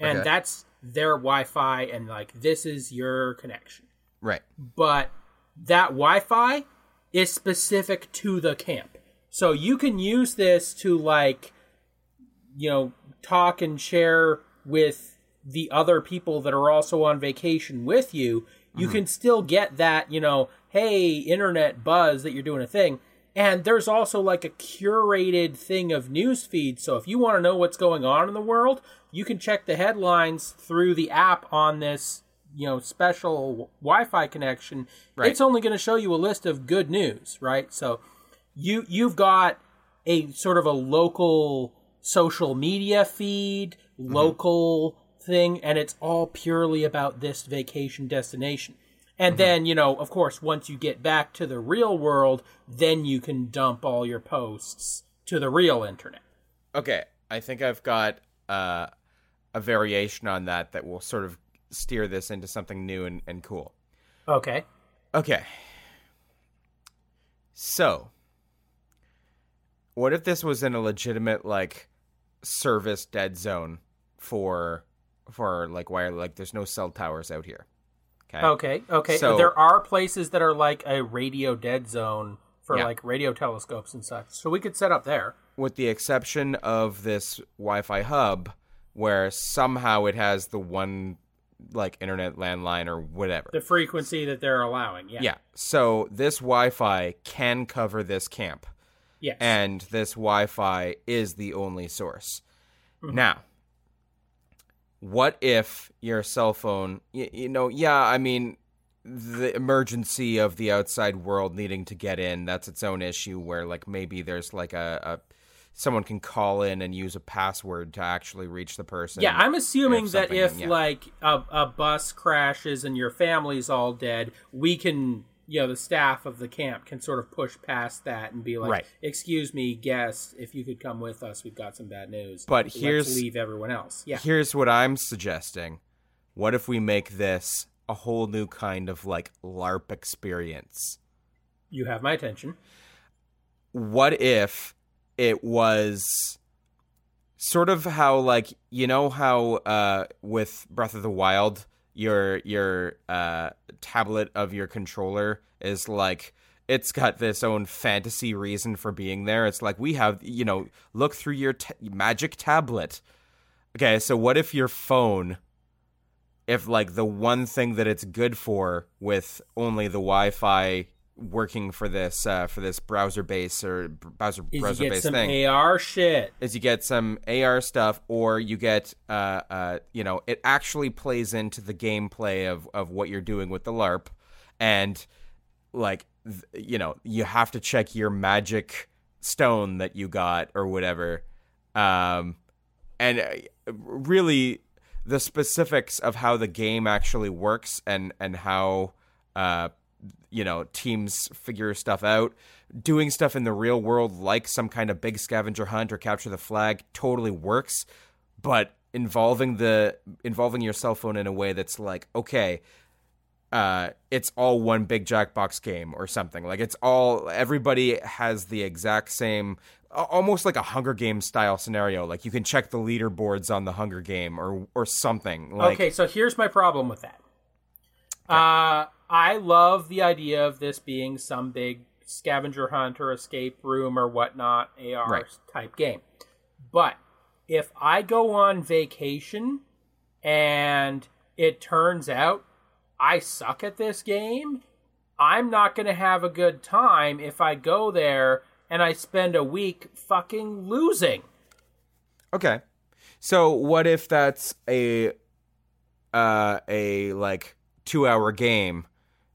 and Okay. that's their Wi-Fi, and like this is your connection. Right. But that Wi-Fi is specific to the camp, so you can use this to like, you know, talk and share with the other people that are also on vacation with you. You can still get that, you know, hey, internet buzz that you're doing a thing. And there's also like a curated thing of news feed. So if you want to know what's going on in the world, you can check the headlines through the app on this, you know, special Wi-Fi connection. Right. It's only going to show you a list of good news, right? So you you've got a sort of a local social media feed, mm-hmm. local thing, and it's all purely about this vacation destination. And then, you know, of course, once you get back to the real world, then you can dump all your posts to the real internet. Okay, I think I've got uh, a variation on that that will sort of steer this into something new and, and cool. Okay. Okay. So, what if this was in a legitimate like service dead zone for for like wire like there's no cell towers out here. Okay. Okay. Okay. So- there are places that are like a radio dead zone for Yeah. like radio telescopes and such. So we could set up there. With the exception of this Wi-Fi hub where somehow it has the one like internet landline or whatever. The frequency that they're allowing. Yeah. Yeah. So this Wi-Fi can cover this camp, Yes. and this Wi-Fi is the only source. Mm-hmm. Now, what if your cell phone? You, you know, yeah. I mean, the emergency of the outside world needing to get in—that's its own issue. Where like maybe there's like a, a someone can call in and use a password to actually reach the person. Yeah, I'm assuming if that if yeah. like a, a bus crashes and your family's all dead, we can, you know, the staff of the camp can sort of push past that and be like, Right. "Excuse me, guest, if you could come with us, we've got some bad news." But Let's here's- leave everyone else. Yeah, Here's what I'm suggesting. What if we make this a whole new kind of like LARP experience? you have my attention. What if it was sort of how like you know how uh with Breath of the Wild your your uh tablet of your controller is like it's got this own fantasy reason for being there. It's like we have, you know, look through your t- magic tablet. Okay, so what if your phone if like the one thing that it's good for with only the Wi-Fi working for this uh, for this browser base or browser Is browser you get based some thing. AR shit. is you get some AR stuff or you get uh uh you know it actually plays into the gameplay of of what you're doing with the LARP. And like th- you know you have to check your magic stone that you got or whatever. Um and uh, really the specifics of how the game actually works and and how uh you know teams figure stuff out. Doing stuff in the real world like some kind of big scavenger hunt or capture the flag totally works. But involving the involving your cell phone in a way that's like okay uh it's all one big jackbox game or something. Like it's all everybody has the exact same almost like a hunger game style scenario. Like you can check the leaderboards on the hunger game or or something. Like okay, so here's my problem with that. Uh, I love the idea of this being some big scavenger hunt or escape room or whatnot AR Right. type game. But if I go on vacation and it turns out I suck at this game, I'm not going to have a good time if I go there and I spend a week fucking losing. Okay. So what if that's a uh a like 2-hour game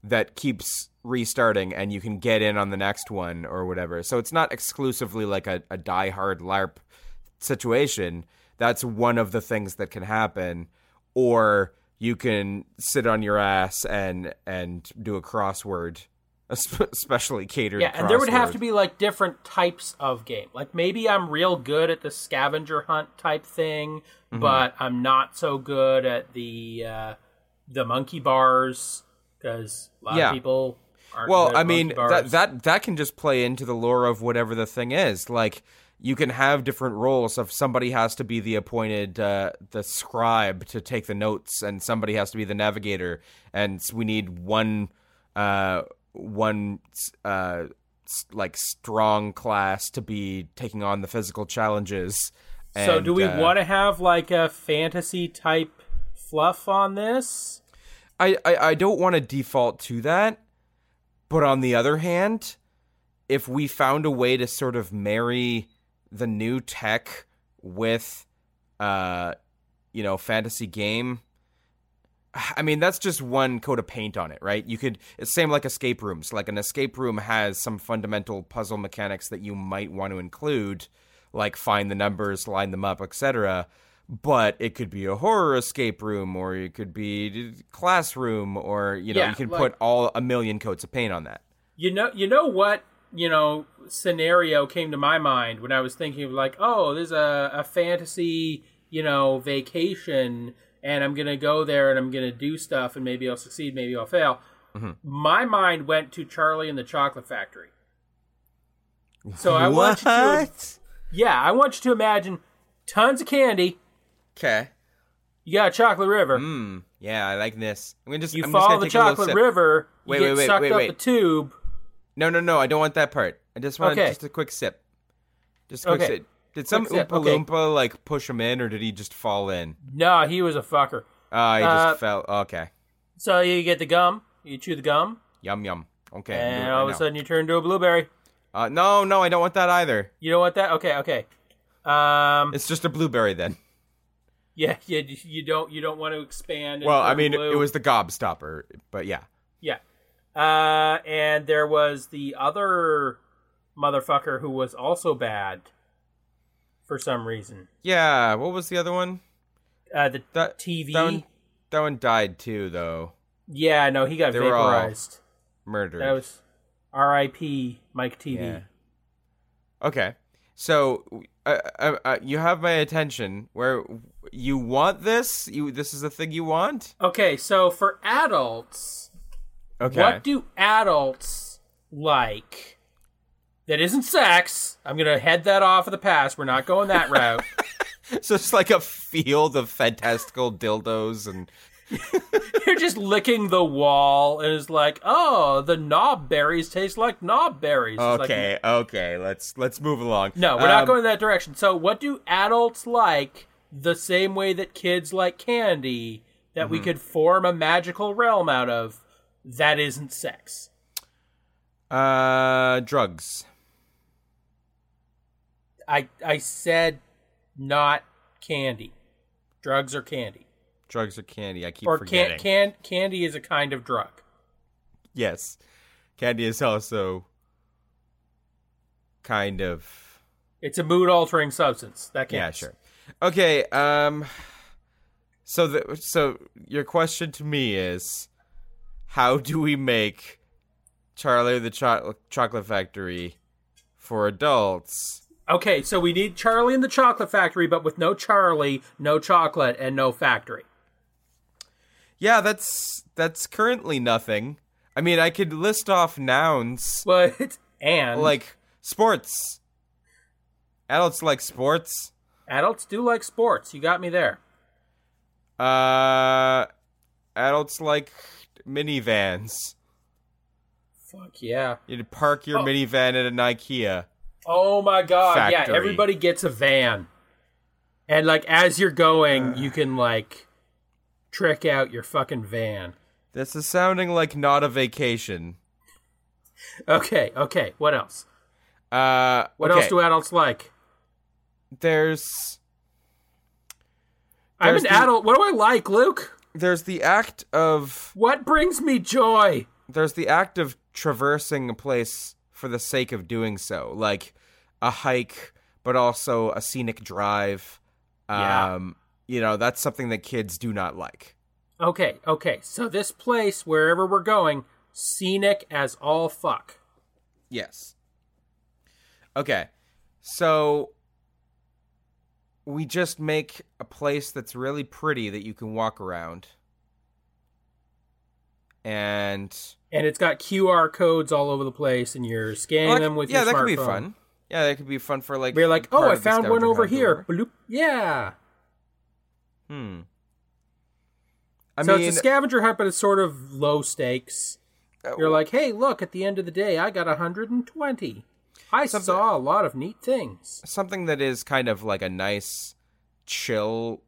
that keeps restarting and you can get in on the next one or whatever. So it's not exclusively like a, a die hard LARP situation. That's one of the things that can happen. Or you can sit on your ass and and do a crossword, especially catered. Yeah, and there would have to be like different types of game. Like maybe I'm real good at the scavenger hunt type thing, Mm-hmm. but I'm not so good at the uh, the monkey bars because a lot Yeah. of people Well, I mean that that that can just play into the lore of whatever the thing is. Like you can have different roles. If somebody has to be the appointed uh, the scribe to take the notes, and somebody has to be the navigator, and we need one uh, one uh, like strong class to be taking on the physical challenges. So, do we uh, want to have like a fantasy type fluff on this? I, I, I don't want to default to that, but on the other hand, if we found a way to sort of marry the new tech with, uh, you know, fantasy game, I mean that's just one coat of paint on it, right? You could it's same like escape rooms. Like an escape room has some fundamental puzzle mechanics that you might want to include, like find the numbers, line them up, etc but it could be a horror escape room or it could be classroom or you know Yeah, you can like- put all a million coats of paint on that You know, you know what you know scenario came to my mind when I was thinking of like, oh, there's a, a fantasy, you know, vacation, and I'm gonna go there and I'm gonna do stuff, and maybe I'll succeed, maybe I'll fail. Mm-hmm. My mind went to Charlie and the Chocolate Factory. So I want you to, yeah, I want you to imagine tons of candy. Okay You got a chocolate river. mm, yeah i like this i'm gonna just You I'm just follow the chocolate river. You Wait, get wait, wait, sucked wait, up wait. the tube. no no no i don't want that part i just want Okay. just a quick sip just a quick Okay. sip did some Oompa okay. Loompa like push him in or did he just fall in No, he was a fucker. oh he Uh, just fell okay So you get the gum. You chew the gum. yum yum okay and all of a sudden you turn into a blueberry. uh, no no i don't want that either You don't want that? Okay, okay. Um, it's just a blueberry then yeah, yeah. You don't you don't want to expand. well i mean blue. it was the gobstopper but yeah yeah. Uh, and there was the other motherfucker who was also bad for some reason. yeah what was the other one Uh, the That TV. That one, that one died too, though. Yeah, no, he got They were all vaporized. Murdered. That was R.I.P. Mike Teavee. Yeah. Okay, so uh, uh, uh, you have my attention. Where you want this? You this is the thing you want? Okay, so for adults, Okay. what do adults like that isn't sex? I'm gonna head that off of the past. We're not going that route. so it's like a field of fantastical dildos and You're just licking the wall and it's like, oh, the knob berries taste like knob berries. It's like, okay, okay. Let's let's move along. no, we're not Um, going that direction. So, what do adults like the same way that kids like candy that Mm-hmm. we could form a magical realm out of that isn't sex? Uh, drugs. I I said not candy. Drugs are candy. Drugs or candy? I keep or forgetting. can, can candy is a kind of drug. Yes, candy is also kind of It's a mood altering substance. That can Yeah, sure. Okay, um so the so your question to me is how do we make Charlie the Cho- Chocolate Factory for adults? Okay, so we need Charlie in the Chocolate Factory, but with no Charlie, no chocolate, and no factory. Yeah, that's that's currently nothing. I mean, I could list off nouns But and like sports. Adults like sports. adults do like sports. You got me there. Uh adults like minivans. Fuck yeah. You park your Oh. minivan at an IKEA. Oh my god. Factory. Yeah, everybody gets a van. And like as you're going, you can like trick out your fucking van. This is sounding like not a vacation. Okay, okay. What else? Uh, What okay. else do adults like? there's I'm an the- adult. What do I like, Luke? there's the act of What brings me joy? there's the act of traversing a place for the sake of doing so, like a hike, but also a scenic drive. Yeah. Um, you know, that's something that kids do not like. Okay, okay. So this place, wherever we're going, scenic as all fuck. Yes. Okay. So we just make a place that's really pretty that you can walk around. and and it's got QR codes all over the place, and you're scanning Well, them with yeah, your that smartphone. could be fun. Yeah, that could be fun for like. We're like, oh, I found one over here. Bloop. Yeah. Hmm. I so mean, it's a scavenger hunt, but it's sort of low stakes. uh, You're like, hey, look, at the end of the day, I got 120. I saw a lot of neat things. something that is kind of like a nice, chill,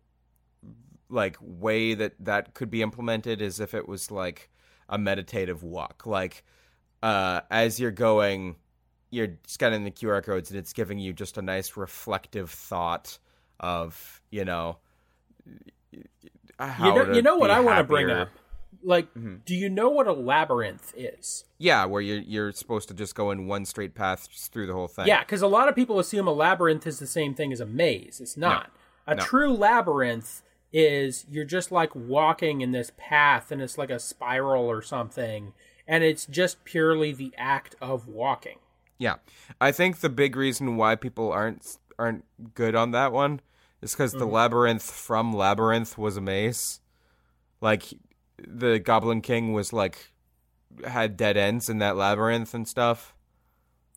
like way that that could be implemented is if it was like a meditative walk. Like, uh, as you're going, you're scanning the QR codes and it's giving you just a nice reflective thought of, you know, You know, you know what I want to bring up? Like, Mm-hmm. do you know what a labyrinth is? Yeah, where you're you're supposed to just go in one straight path through the whole thing. Yeah, because a lot of people assume a labyrinth is the same thing as a maze. It's not. A No. true labyrinth is you're just like walking in this path and it's like a spiral or something, and it's just purely the act of walking. Yeah, I think the big reason why people aren't aren't good on that one is because the mm-hmm. labyrinth from Labyrinth was a maze. Like the Goblin King was like had dead ends in that labyrinth and stuff.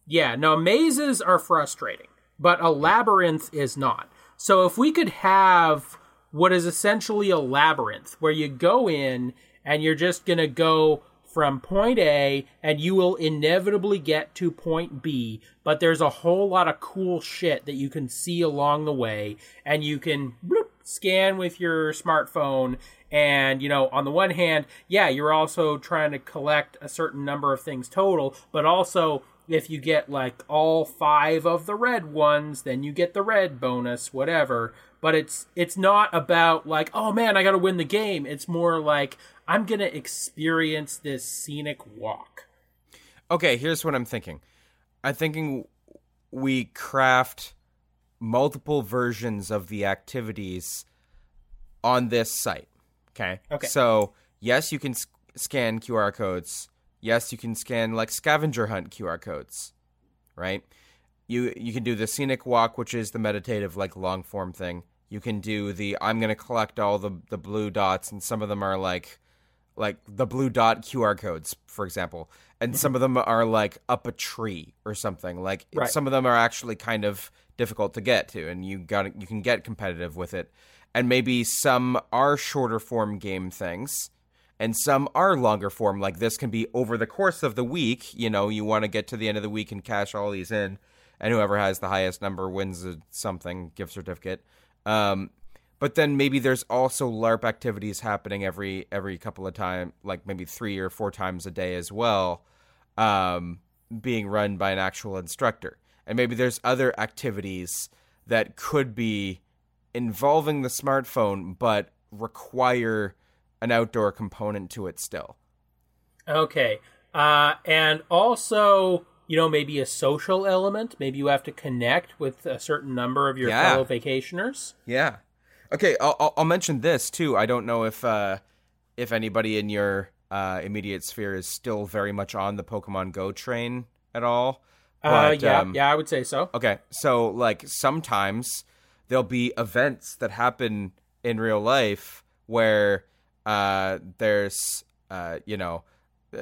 Yeah, no, mazes are frustrating, but a labyrinth is not. So if we could have what is essentially a labyrinth where you go in and you're just going to go from point A and you will inevitably get to point B, but there's a whole lot of cool shit that you can see along the way and you can bloop, scan with your smartphone. And you know on the one hand yeah you're also trying to collect a certain number of things total but also if you get like all five of the red ones then you get the red bonus whatever. But it's it's not about like oh man i gotta win the game. It's more like i'm gonna experience this scenic walk Okay, here's what I'm thinking. I'm thinking we craft multiple versions of the activities on this site. Okay. Okay. So yes, you can scan QR codes. Yes, you can scan like scavenger hunt QR codes. Right. You you can do the scenic walk, which is the meditative like long form thing. You can do the I'm gonna collect all the the blue dots, and some of them are like like the blue dot QR codes, for example, and some of them are like up a tree or something. Like Right. some of them are actually kind of difficult to get to, and you got you can get competitive with it. And maybe some are shorter form game things, and some are longer form. Like this can be over the course of the week. You know, you want to get to the end of the week and cash all these in, and whoever has the highest number wins a something gift certificate. Um, but then maybe there's also LARP activities happening every every couple of time, like maybe three or four times a day as well, um, being run by an actual instructor. And maybe there's other activities that could be involving the smartphone, but require an outdoor component to it still. Okay. Uh, and also, you know, maybe a social element. Maybe you have to connect with a certain number of your Yeah. fellow vacationers. Yeah. Okay, I'll, I'll, mention this too. I don't know if uh, if anybody in your uh, immediate sphere is still very much on the Pokemon Go train at all. uh, yeah, um, yeah, I would say so. Okay, so like sometimes there'll be events that happen in real life where uh, there's uh, you know uh,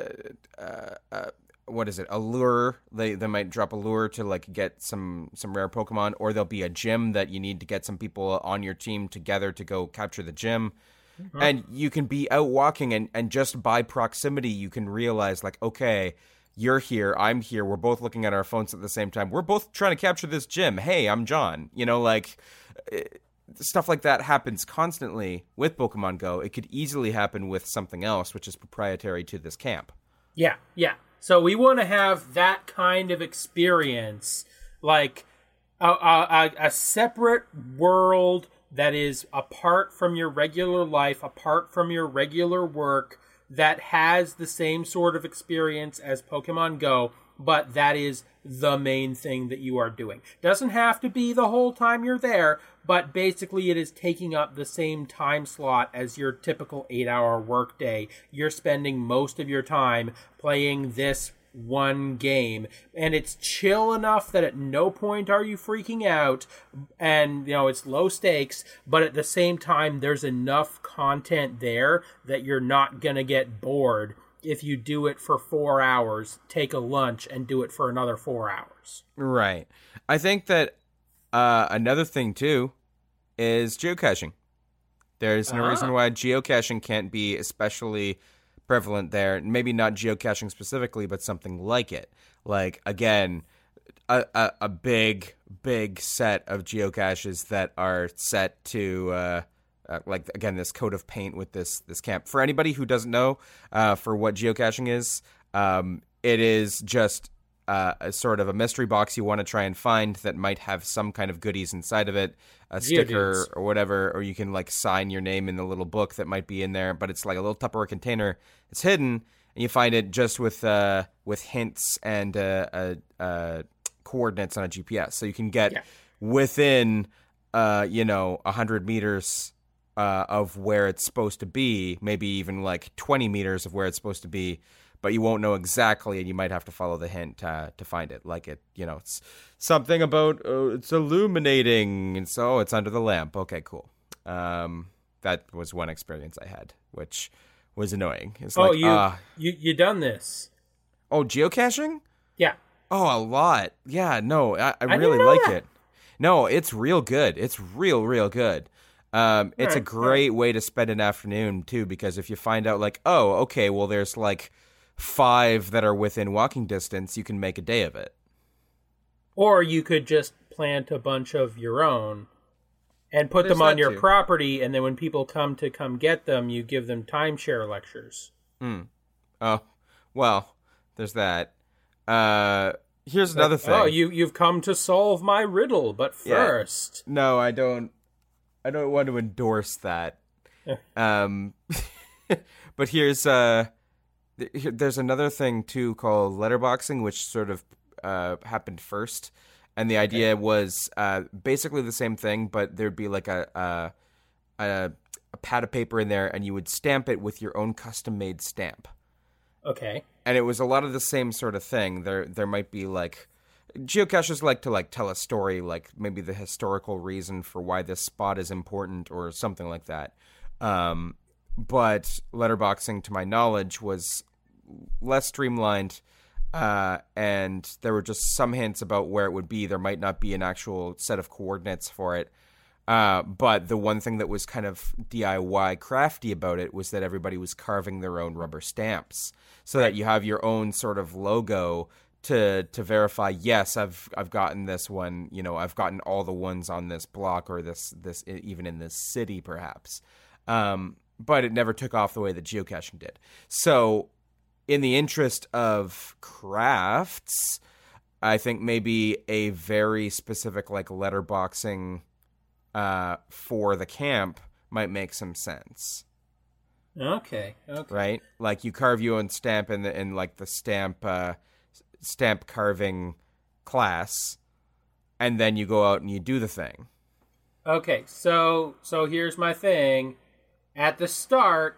uh, uh, what is it a lure they they might drop a lure to like get some some rare Pokemon or there'll be a gym that you need to get some people on your team together to go capture the gym. And you can be out walking and, and just by proximity you can realize like, okay, you're here, I'm here, we're both looking at our phones at the same time. We're both trying to capture this gym. Hey, I'm John. You know, like eh, stuff like that happens constantly with Pokemon Go. It could easily happen with something else which is proprietary to this camp. Yeah, yeah. So we want to have that kind of experience, like a, a, a- separate world that is apart from your regular life, apart from your regular work, that has the same sort of experience as Pokemon Go, but that is the main thing that you are doing. Doesn't have to be the whole time you're there, but basically it is taking up the same time slot as your typical 8-hour workday. You're spending most of your time playing this one game and it's chill enough that at no point are you freaking out and you know it's low stakes but at the same time there's enough content there that you're not going to get bored if you do it for four hours, take a lunch and do it for another four hours. Right. I think that uh, another thing too is geocaching. There's no Ah. reason why geocaching can't be especially prevalent there. Maybe not geocaching specifically, but something like it. Like again, a, a, a big, big set of geocaches that are set to. Uh, uh, like again, this coat of paint with this this camp. For anybody who doesn't know, uh, for what geocaching is, um, it is just uh, a sort of a mystery box you want to try and find that might have some kind of goodies inside of it, a sticker or whatever, or you can like sign your name in the little book that might be in there. But it's like a little Tupperware container. It's hidden, and you find it just with uh, with hints and uh, uh, uh, coordinates on a GPS, so you can get Yeah. within uh, you know hundred meters uh, of where it's supposed to be, maybe even like 20 meters of where it's supposed to be, but you won't know exactly, and you might have to follow the hint uh, to find it. Like it, you know, it's something about oh, it's illuminating, and so it's under the lamp. Okay, cool. Um, that was one experience I had, which was annoying. It's oh, like, you ah, you you done this? oh, geocaching. Yeah. Oh, a lot. Yeah, no, I, I, didn't really like that. it. No, it's real good. It's real, real good. Um, it's a Alright, great way to spend an afternoon too, because if you find out like, oh, okay, well, there's like five that are within walking distance, you can make a day of it. Or you could just plant a bunch of your own and put There's them on your too. property, and then when people come to come get them, you give them timeshare lectures. Oh, well, there's that. Uh, here's another thing. Oh, you you've come to solve my riddle, but Yeah. first, No, I don't. I don't want to endorse that. um, but here's uh, here- there's another thing too called letterboxing, which sort of uh happened first, and the idea was uh basically the same thing, but there'd be like a a a, a pad of paper in there, and you would stamp it with your own custom made stamp. Okay, and it was a lot of the same sort of thing. There there might be like geocaches like to like tell a story, like maybe the historical reason for why this spot is important or something like that. Um, but letterboxing, to my knowledge, was less streamlined. Uh, and there were just some hints about where it would be. There might not be an actual set of coordinates for it. Uh, but the one thing that was kind of DIY crafty about it was that everybody was carving their own rubber stamps, so that you have your own sort of logo to to verify. Yes, I've I've gotten this one. You know, I've gotten all the ones on this block or this this even in this city, perhaps. Um, but it never took off the way that geocaching did. So, in the interest of crafts, I think maybe a very specific like letterboxing uh, for the camp might make some sense, okay, okay. right? Like you carve your own stamp and the in like the stamp uh, stamp carving class, and then you go out and you do the thing. Okay, so so here's my thing. At the start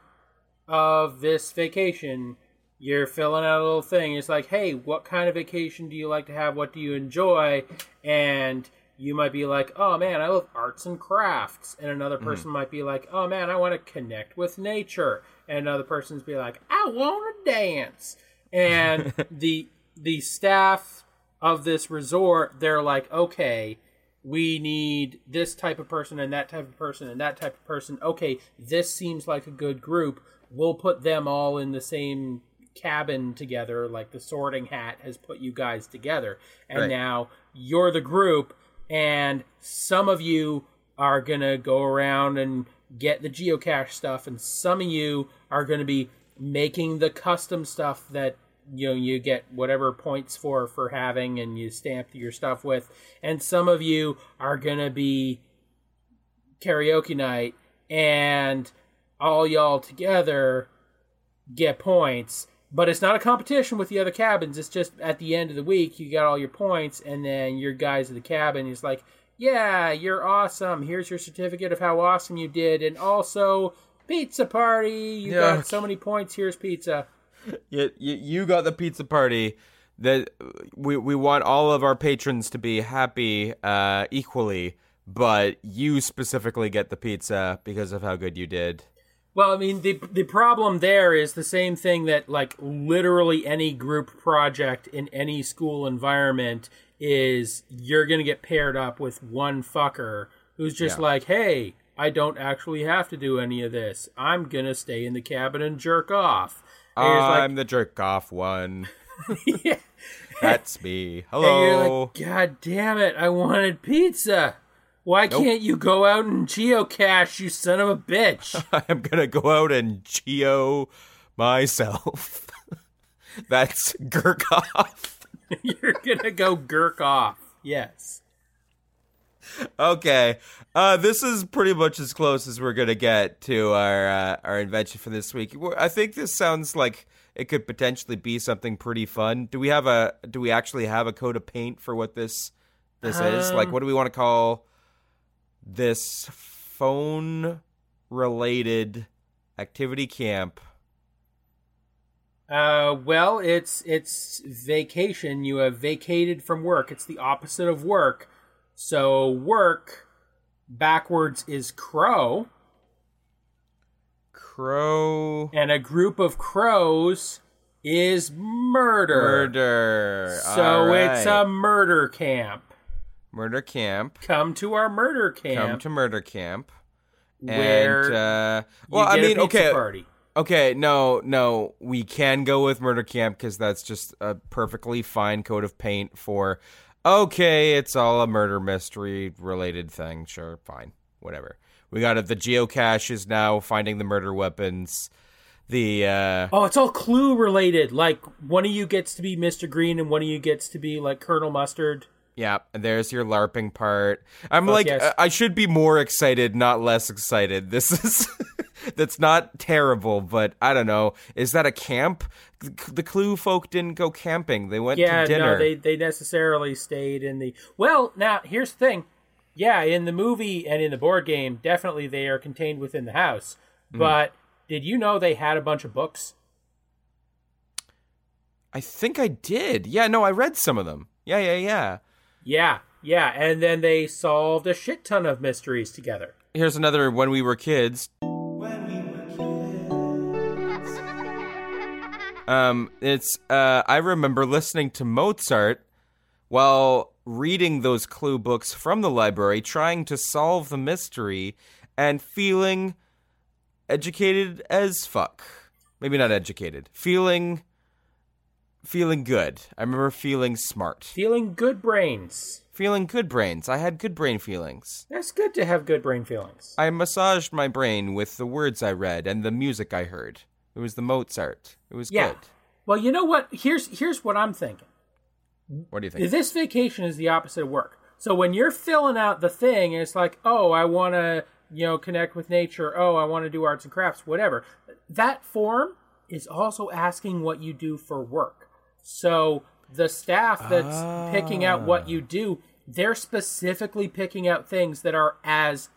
of this vacation, you're filling out a little thing. It's like, hey, what kind of vacation do you like to have? What do you enjoy? And you might be like, oh man, I love arts and crafts. And another mm-hmm. person might be like, oh man, I want to connect with nature. And another person's be like, I want to dance. And the the staff of this resort, they're like, okay, we need this type of person and that type of person and that type of person. Okay, this seems like a good group. We'll put them all in the same cabin together, like the sorting hat has put you guys together. And Right. now you're the group, and some of you are going to go around and get the geocache stuff, and some of you are going to be making the custom stuff that you know you get whatever points for for having and you stamp your stuff with. And some of you are going to be karaoke night and all y'all together get points. But it's not a competition with the other cabins. It's just at the end of the week you got all your points and then your guys at the cabin is like yeah you're awesome. Here's your certificate of how awesome you did. And also pizza party. You Yeah. got so many points. Here's pizza You, you, you got the pizza party. That we we want all of our patrons to be happy uh, equally, but you specifically get the pizza because of how good you did. Well, I mean, the the problem there is the same thing that like literally any group project in any school environment is you're going to get paired up with one fucker who's just Yeah. like, "Hey, I don't actually have to do any of this. I'm going to stay in the cabin and jerk off." I'm the jerk off one. yeah. That's me. Hello. like, God damn it, I wanted pizza. Why can't you go out and geocache, you son of a bitch? I'm gonna go out and geo myself. That's Gurk off. You're gonna go gurk off. Yes. Okay. Uh, this is pretty much as close as we're gonna get to our uh, our invention for this week. I think this sounds like it could potentially be something pretty fun. Do we have a? Do we actually have a coat of paint for what this this is? Like, Um, what do we want to call this phone related activity camp? Uh, well, it's it's vacation. You have vacated from work. It's the opposite of work. So work backwards is crow, Crow and a group of crows is murder. murder. So it's a murder camp. murder camp. Come to our murder camp. Come to murder camp. where and uh well i mean okay party. okay no no we can go with murder camp because that's just a perfectly fine coat of paint for okay it's all a murder mystery related thing sure fine whatever we got it the geocache is now finding the murder weapons the uh Oh, it's all clue related. Like one of you gets to be Mr. Green and one of you gets to be like Colonel Mustard. Yeah there's your larping part i'm Fuck like yes. uh, i should be more excited not less excited this is that's not terrible but i don't know is that a camp the clue folk didn't go camping they went Yeah, to dinner no, they they necessarily stayed in the. Well, now here's the thing. Yeah, in the movie and in the board game, definitely they are contained within the house. Hmm. But did you know they had a bunch of books? i think i did yeah no i read some of them yeah yeah yeah Yeah, yeah, and then they solved a shit ton of mysteries together. here's another when we were kids. Um it's uh i remember listening to mozart while reading those clue books from the library trying to solve the mystery and feeling educated as fuck. Maybe not educated. Feeling feeling good i remember feeling smart Feeling good brains. feeling good brains i had good brain feelings That's good to have good brain feelings. I massaged my brain with the words I read and the music I heard. It was the Mozart. It was Yeah. good. Well, you know what? Here's here's what I'm thinking. What do you think? This vacation is the opposite of work. So when you're filling out the thing, and it's like, oh, I want to, you know, connect with nature. Oh, I want to do arts and crafts, whatever. That form is also asking what you do for work. So the staff that's picking out what ah. you do, they're specifically picking out things that are as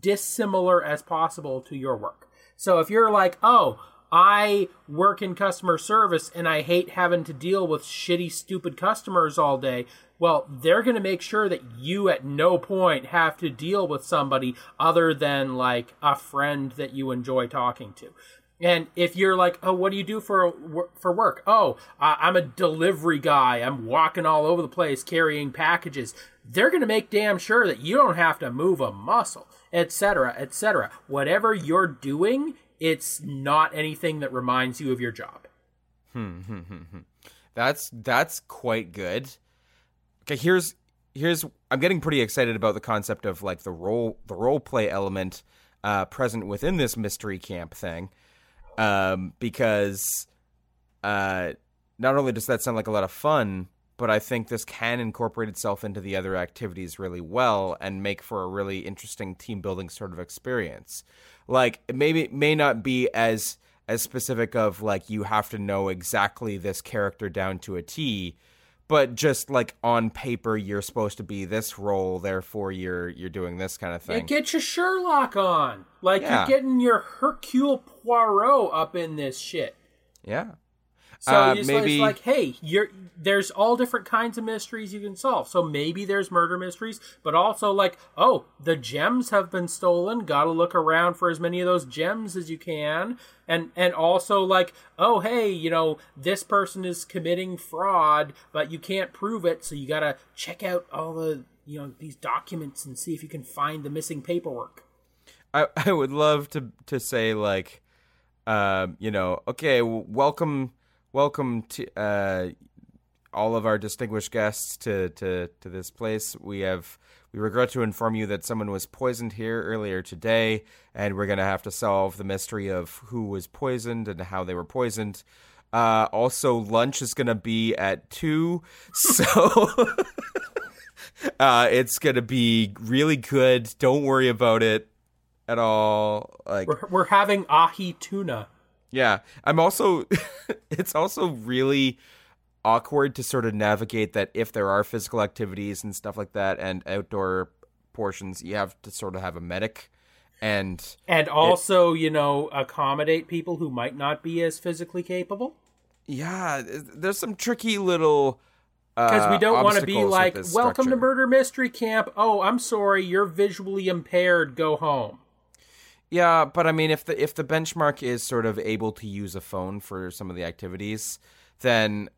dissimilar as possible to your work. So if you're like, oh, I work in customer service and I hate having to deal with shitty, stupid customers all day. Well, they're going to make sure that you at no point have to deal with somebody other than like a friend that you enjoy talking to. And if you're like, oh, what do you do for for work? Oh, I- I'm a delivery guy. I'm walking all over the place carrying packages. They're going to make damn sure that you don't have to move a muscle, etc., etc. Whatever you're doing, it's not anything that reminds you of your job. Hmm, hmm, hmm, that's that's quite good. Okay, here's here's I'm getting pretty excited about the concept of like the role the role play element uh, present within this mystery camp thing, um, because uh, not only does that sound like a lot of fun, but I think this can incorporate itself into the other activities really well and make for a really interesting team building sort of experience. Like maybe it may not be as as specific of like you have to know exactly this character down to a T, but just like on paper you're supposed to be this role, therefore you're you're doing this kind of Yeah, thing. get your Sherlock on. Like Yeah. you're getting your Hercule Poirot up in this shit. Yeah. So Uh, it's, maybe- it's like, hey, you're there's all different kinds of mysteries you can solve. So maybe there's murder mysteries, but also like, oh, the gems have been stolen. Got to look around for as many of those gems as you can, and and also like, oh, hey, you know, this person is committing fraud, but you can't prove it, so you got to check out all the you know these documents and see if you can find the missing paperwork. I, I would love to to say like, um, you know, okay, welcome, welcome to uh, all of our distinguished guests to, to to this place. We have we regret to inform you that someone was poisoned here earlier today, and we're gonna have to solve the mystery of who was poisoned and how they were poisoned. Uh, also, lunch is gonna be at two, so. Uh, it's gonna be really good. Don't worry about it at all. Like, We're we're having ahi tuna. Yeah, I'm also. it's also really awkward to sort of navigate that if there are physical activities and stuff like that and outdoor portions, you have to sort of have a medic, and and also you know accommodate people who might not be as physically capable yeah, there's some tricky little. because we uh, don't want to be like welcome to murder mystery camp oh i'm sorry you're visually impaired go home Yeah, but I mean, if the if the benchmark is sort of able to use a phone for some of the activities, then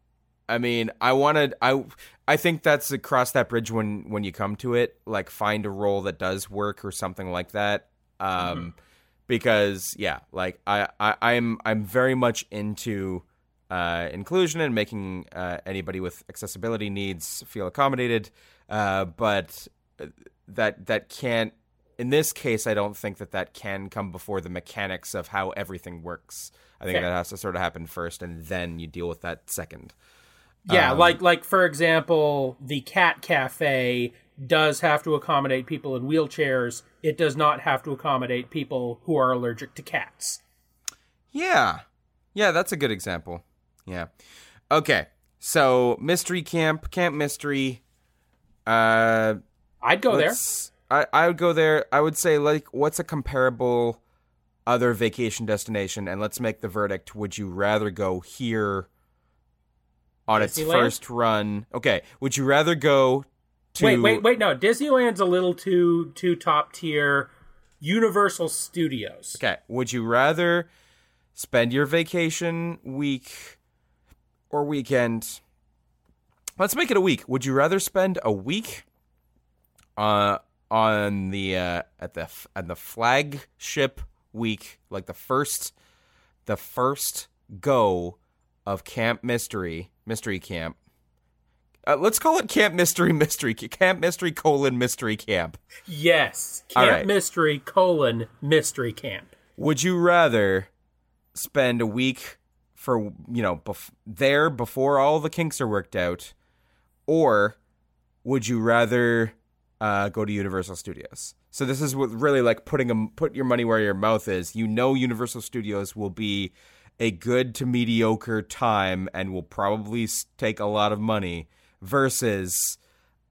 I mean, I wanted I I think that's across that bridge when when you come to it. Like, find a role that does work or something like that. Um, because yeah, like I, I I'm I'm very much into uh, inclusion and making uh, anybody with accessibility needs feel accommodated. Uh, but that that can't in this case i don't think that that can come before the mechanics of how everything works. I think Fair. that has to sort of happen first and then you deal with that second. Yeah Um, like like for example the cat cafe does have to accommodate people in wheelchairs. It does not have to accommodate people who are allergic to cats. Yeah. Yeah that's a good example. Yeah. Okay so mystery camp camp mystery. Uh i'd go there I, I would go there i would say like what's a comparable other vacation destination? And let's make the verdict would you rather go here on its Disneyland? first run? Okay would you rather go to wait wait wait no disneyland's a little too too top tier. Universal studios. Okay would you rather spend your vacation week or weekend? Let's make it a week. Would you rather spend a week uh on the uh at the at the flagship week like the first the first go of camp mystery mystery camp uh, let's call it camp mystery mystery camp mystery colon mystery camp Yes. Camp right. Mystery colon Mystery Camp. would you rather spend a week for you know bef- there before all the kinks are worked out or would you rather uh, go to universal studios. So this is what really like putting a, put your money where your mouth is. You know universal studios will be a good to mediocre time and will probably take a lot of money versus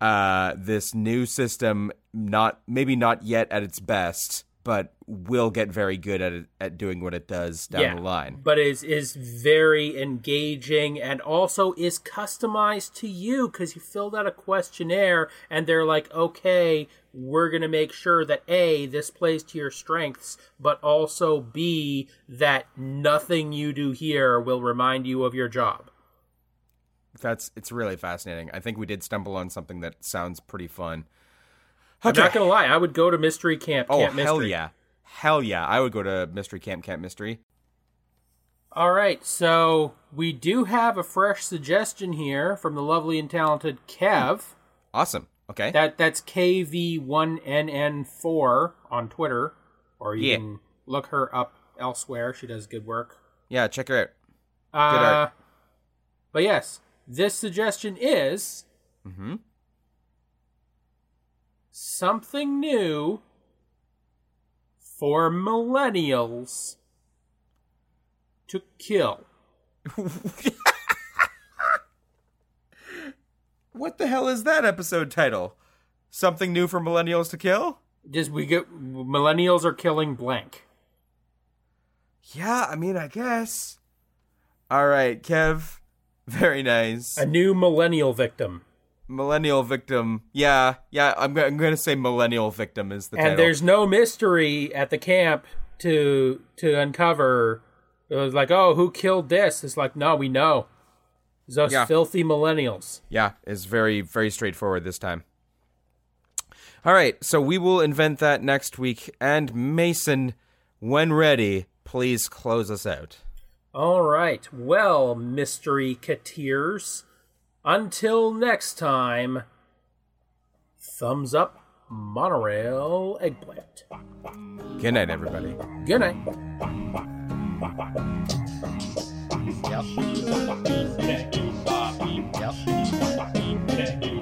uh, this new system not maybe not yet at its best but will get very good at it, at doing what it does down Yeah. the line But is is very engaging and also is customized to you because you filled out a questionnaire and they're like, okay, we're gonna make sure that A, this plays to your strengths, but also B, that nothing you do here will remind you of your job. that's it's really fascinating i think we did stumble on something that sounds pretty fun I'm not gonna lie, I would go to Mystery Camp. oh Camp hell Mystery. yeah hell yeah i would go to mystery camp camp mystery All right, so we do have a fresh suggestion here from the lovely and talented Kev. awesome okay That that's KV1NN4 on Twitter, or you Yeah. can look her up elsewhere. She does good work. yeah check her out Uh, art. But yes, this suggestion is mm-hmm something new for millennials to kill. what the hell is that episode title something new for millennials to kill Just we get millennials are killing blank. Yeah, I mean, I guess. All right, Kev. Very nice. A new millennial victim. Millennial victim. Yeah, yeah. I'm, I'm going to say millennial victim is the and title. there's no mystery at the camp to to uncover. It was like, oh, who killed this? It's like, no, we know. It's those Yeah. filthy millennials. Yeah, it's very, very straightforward this time. All right, so we will invent that next week. And Mason, when ready, please close us out. All right. Well, mystery cateers. Until next time, thumbs up, monorail eggplant. Good night, everybody. Good night. Yep. Yep.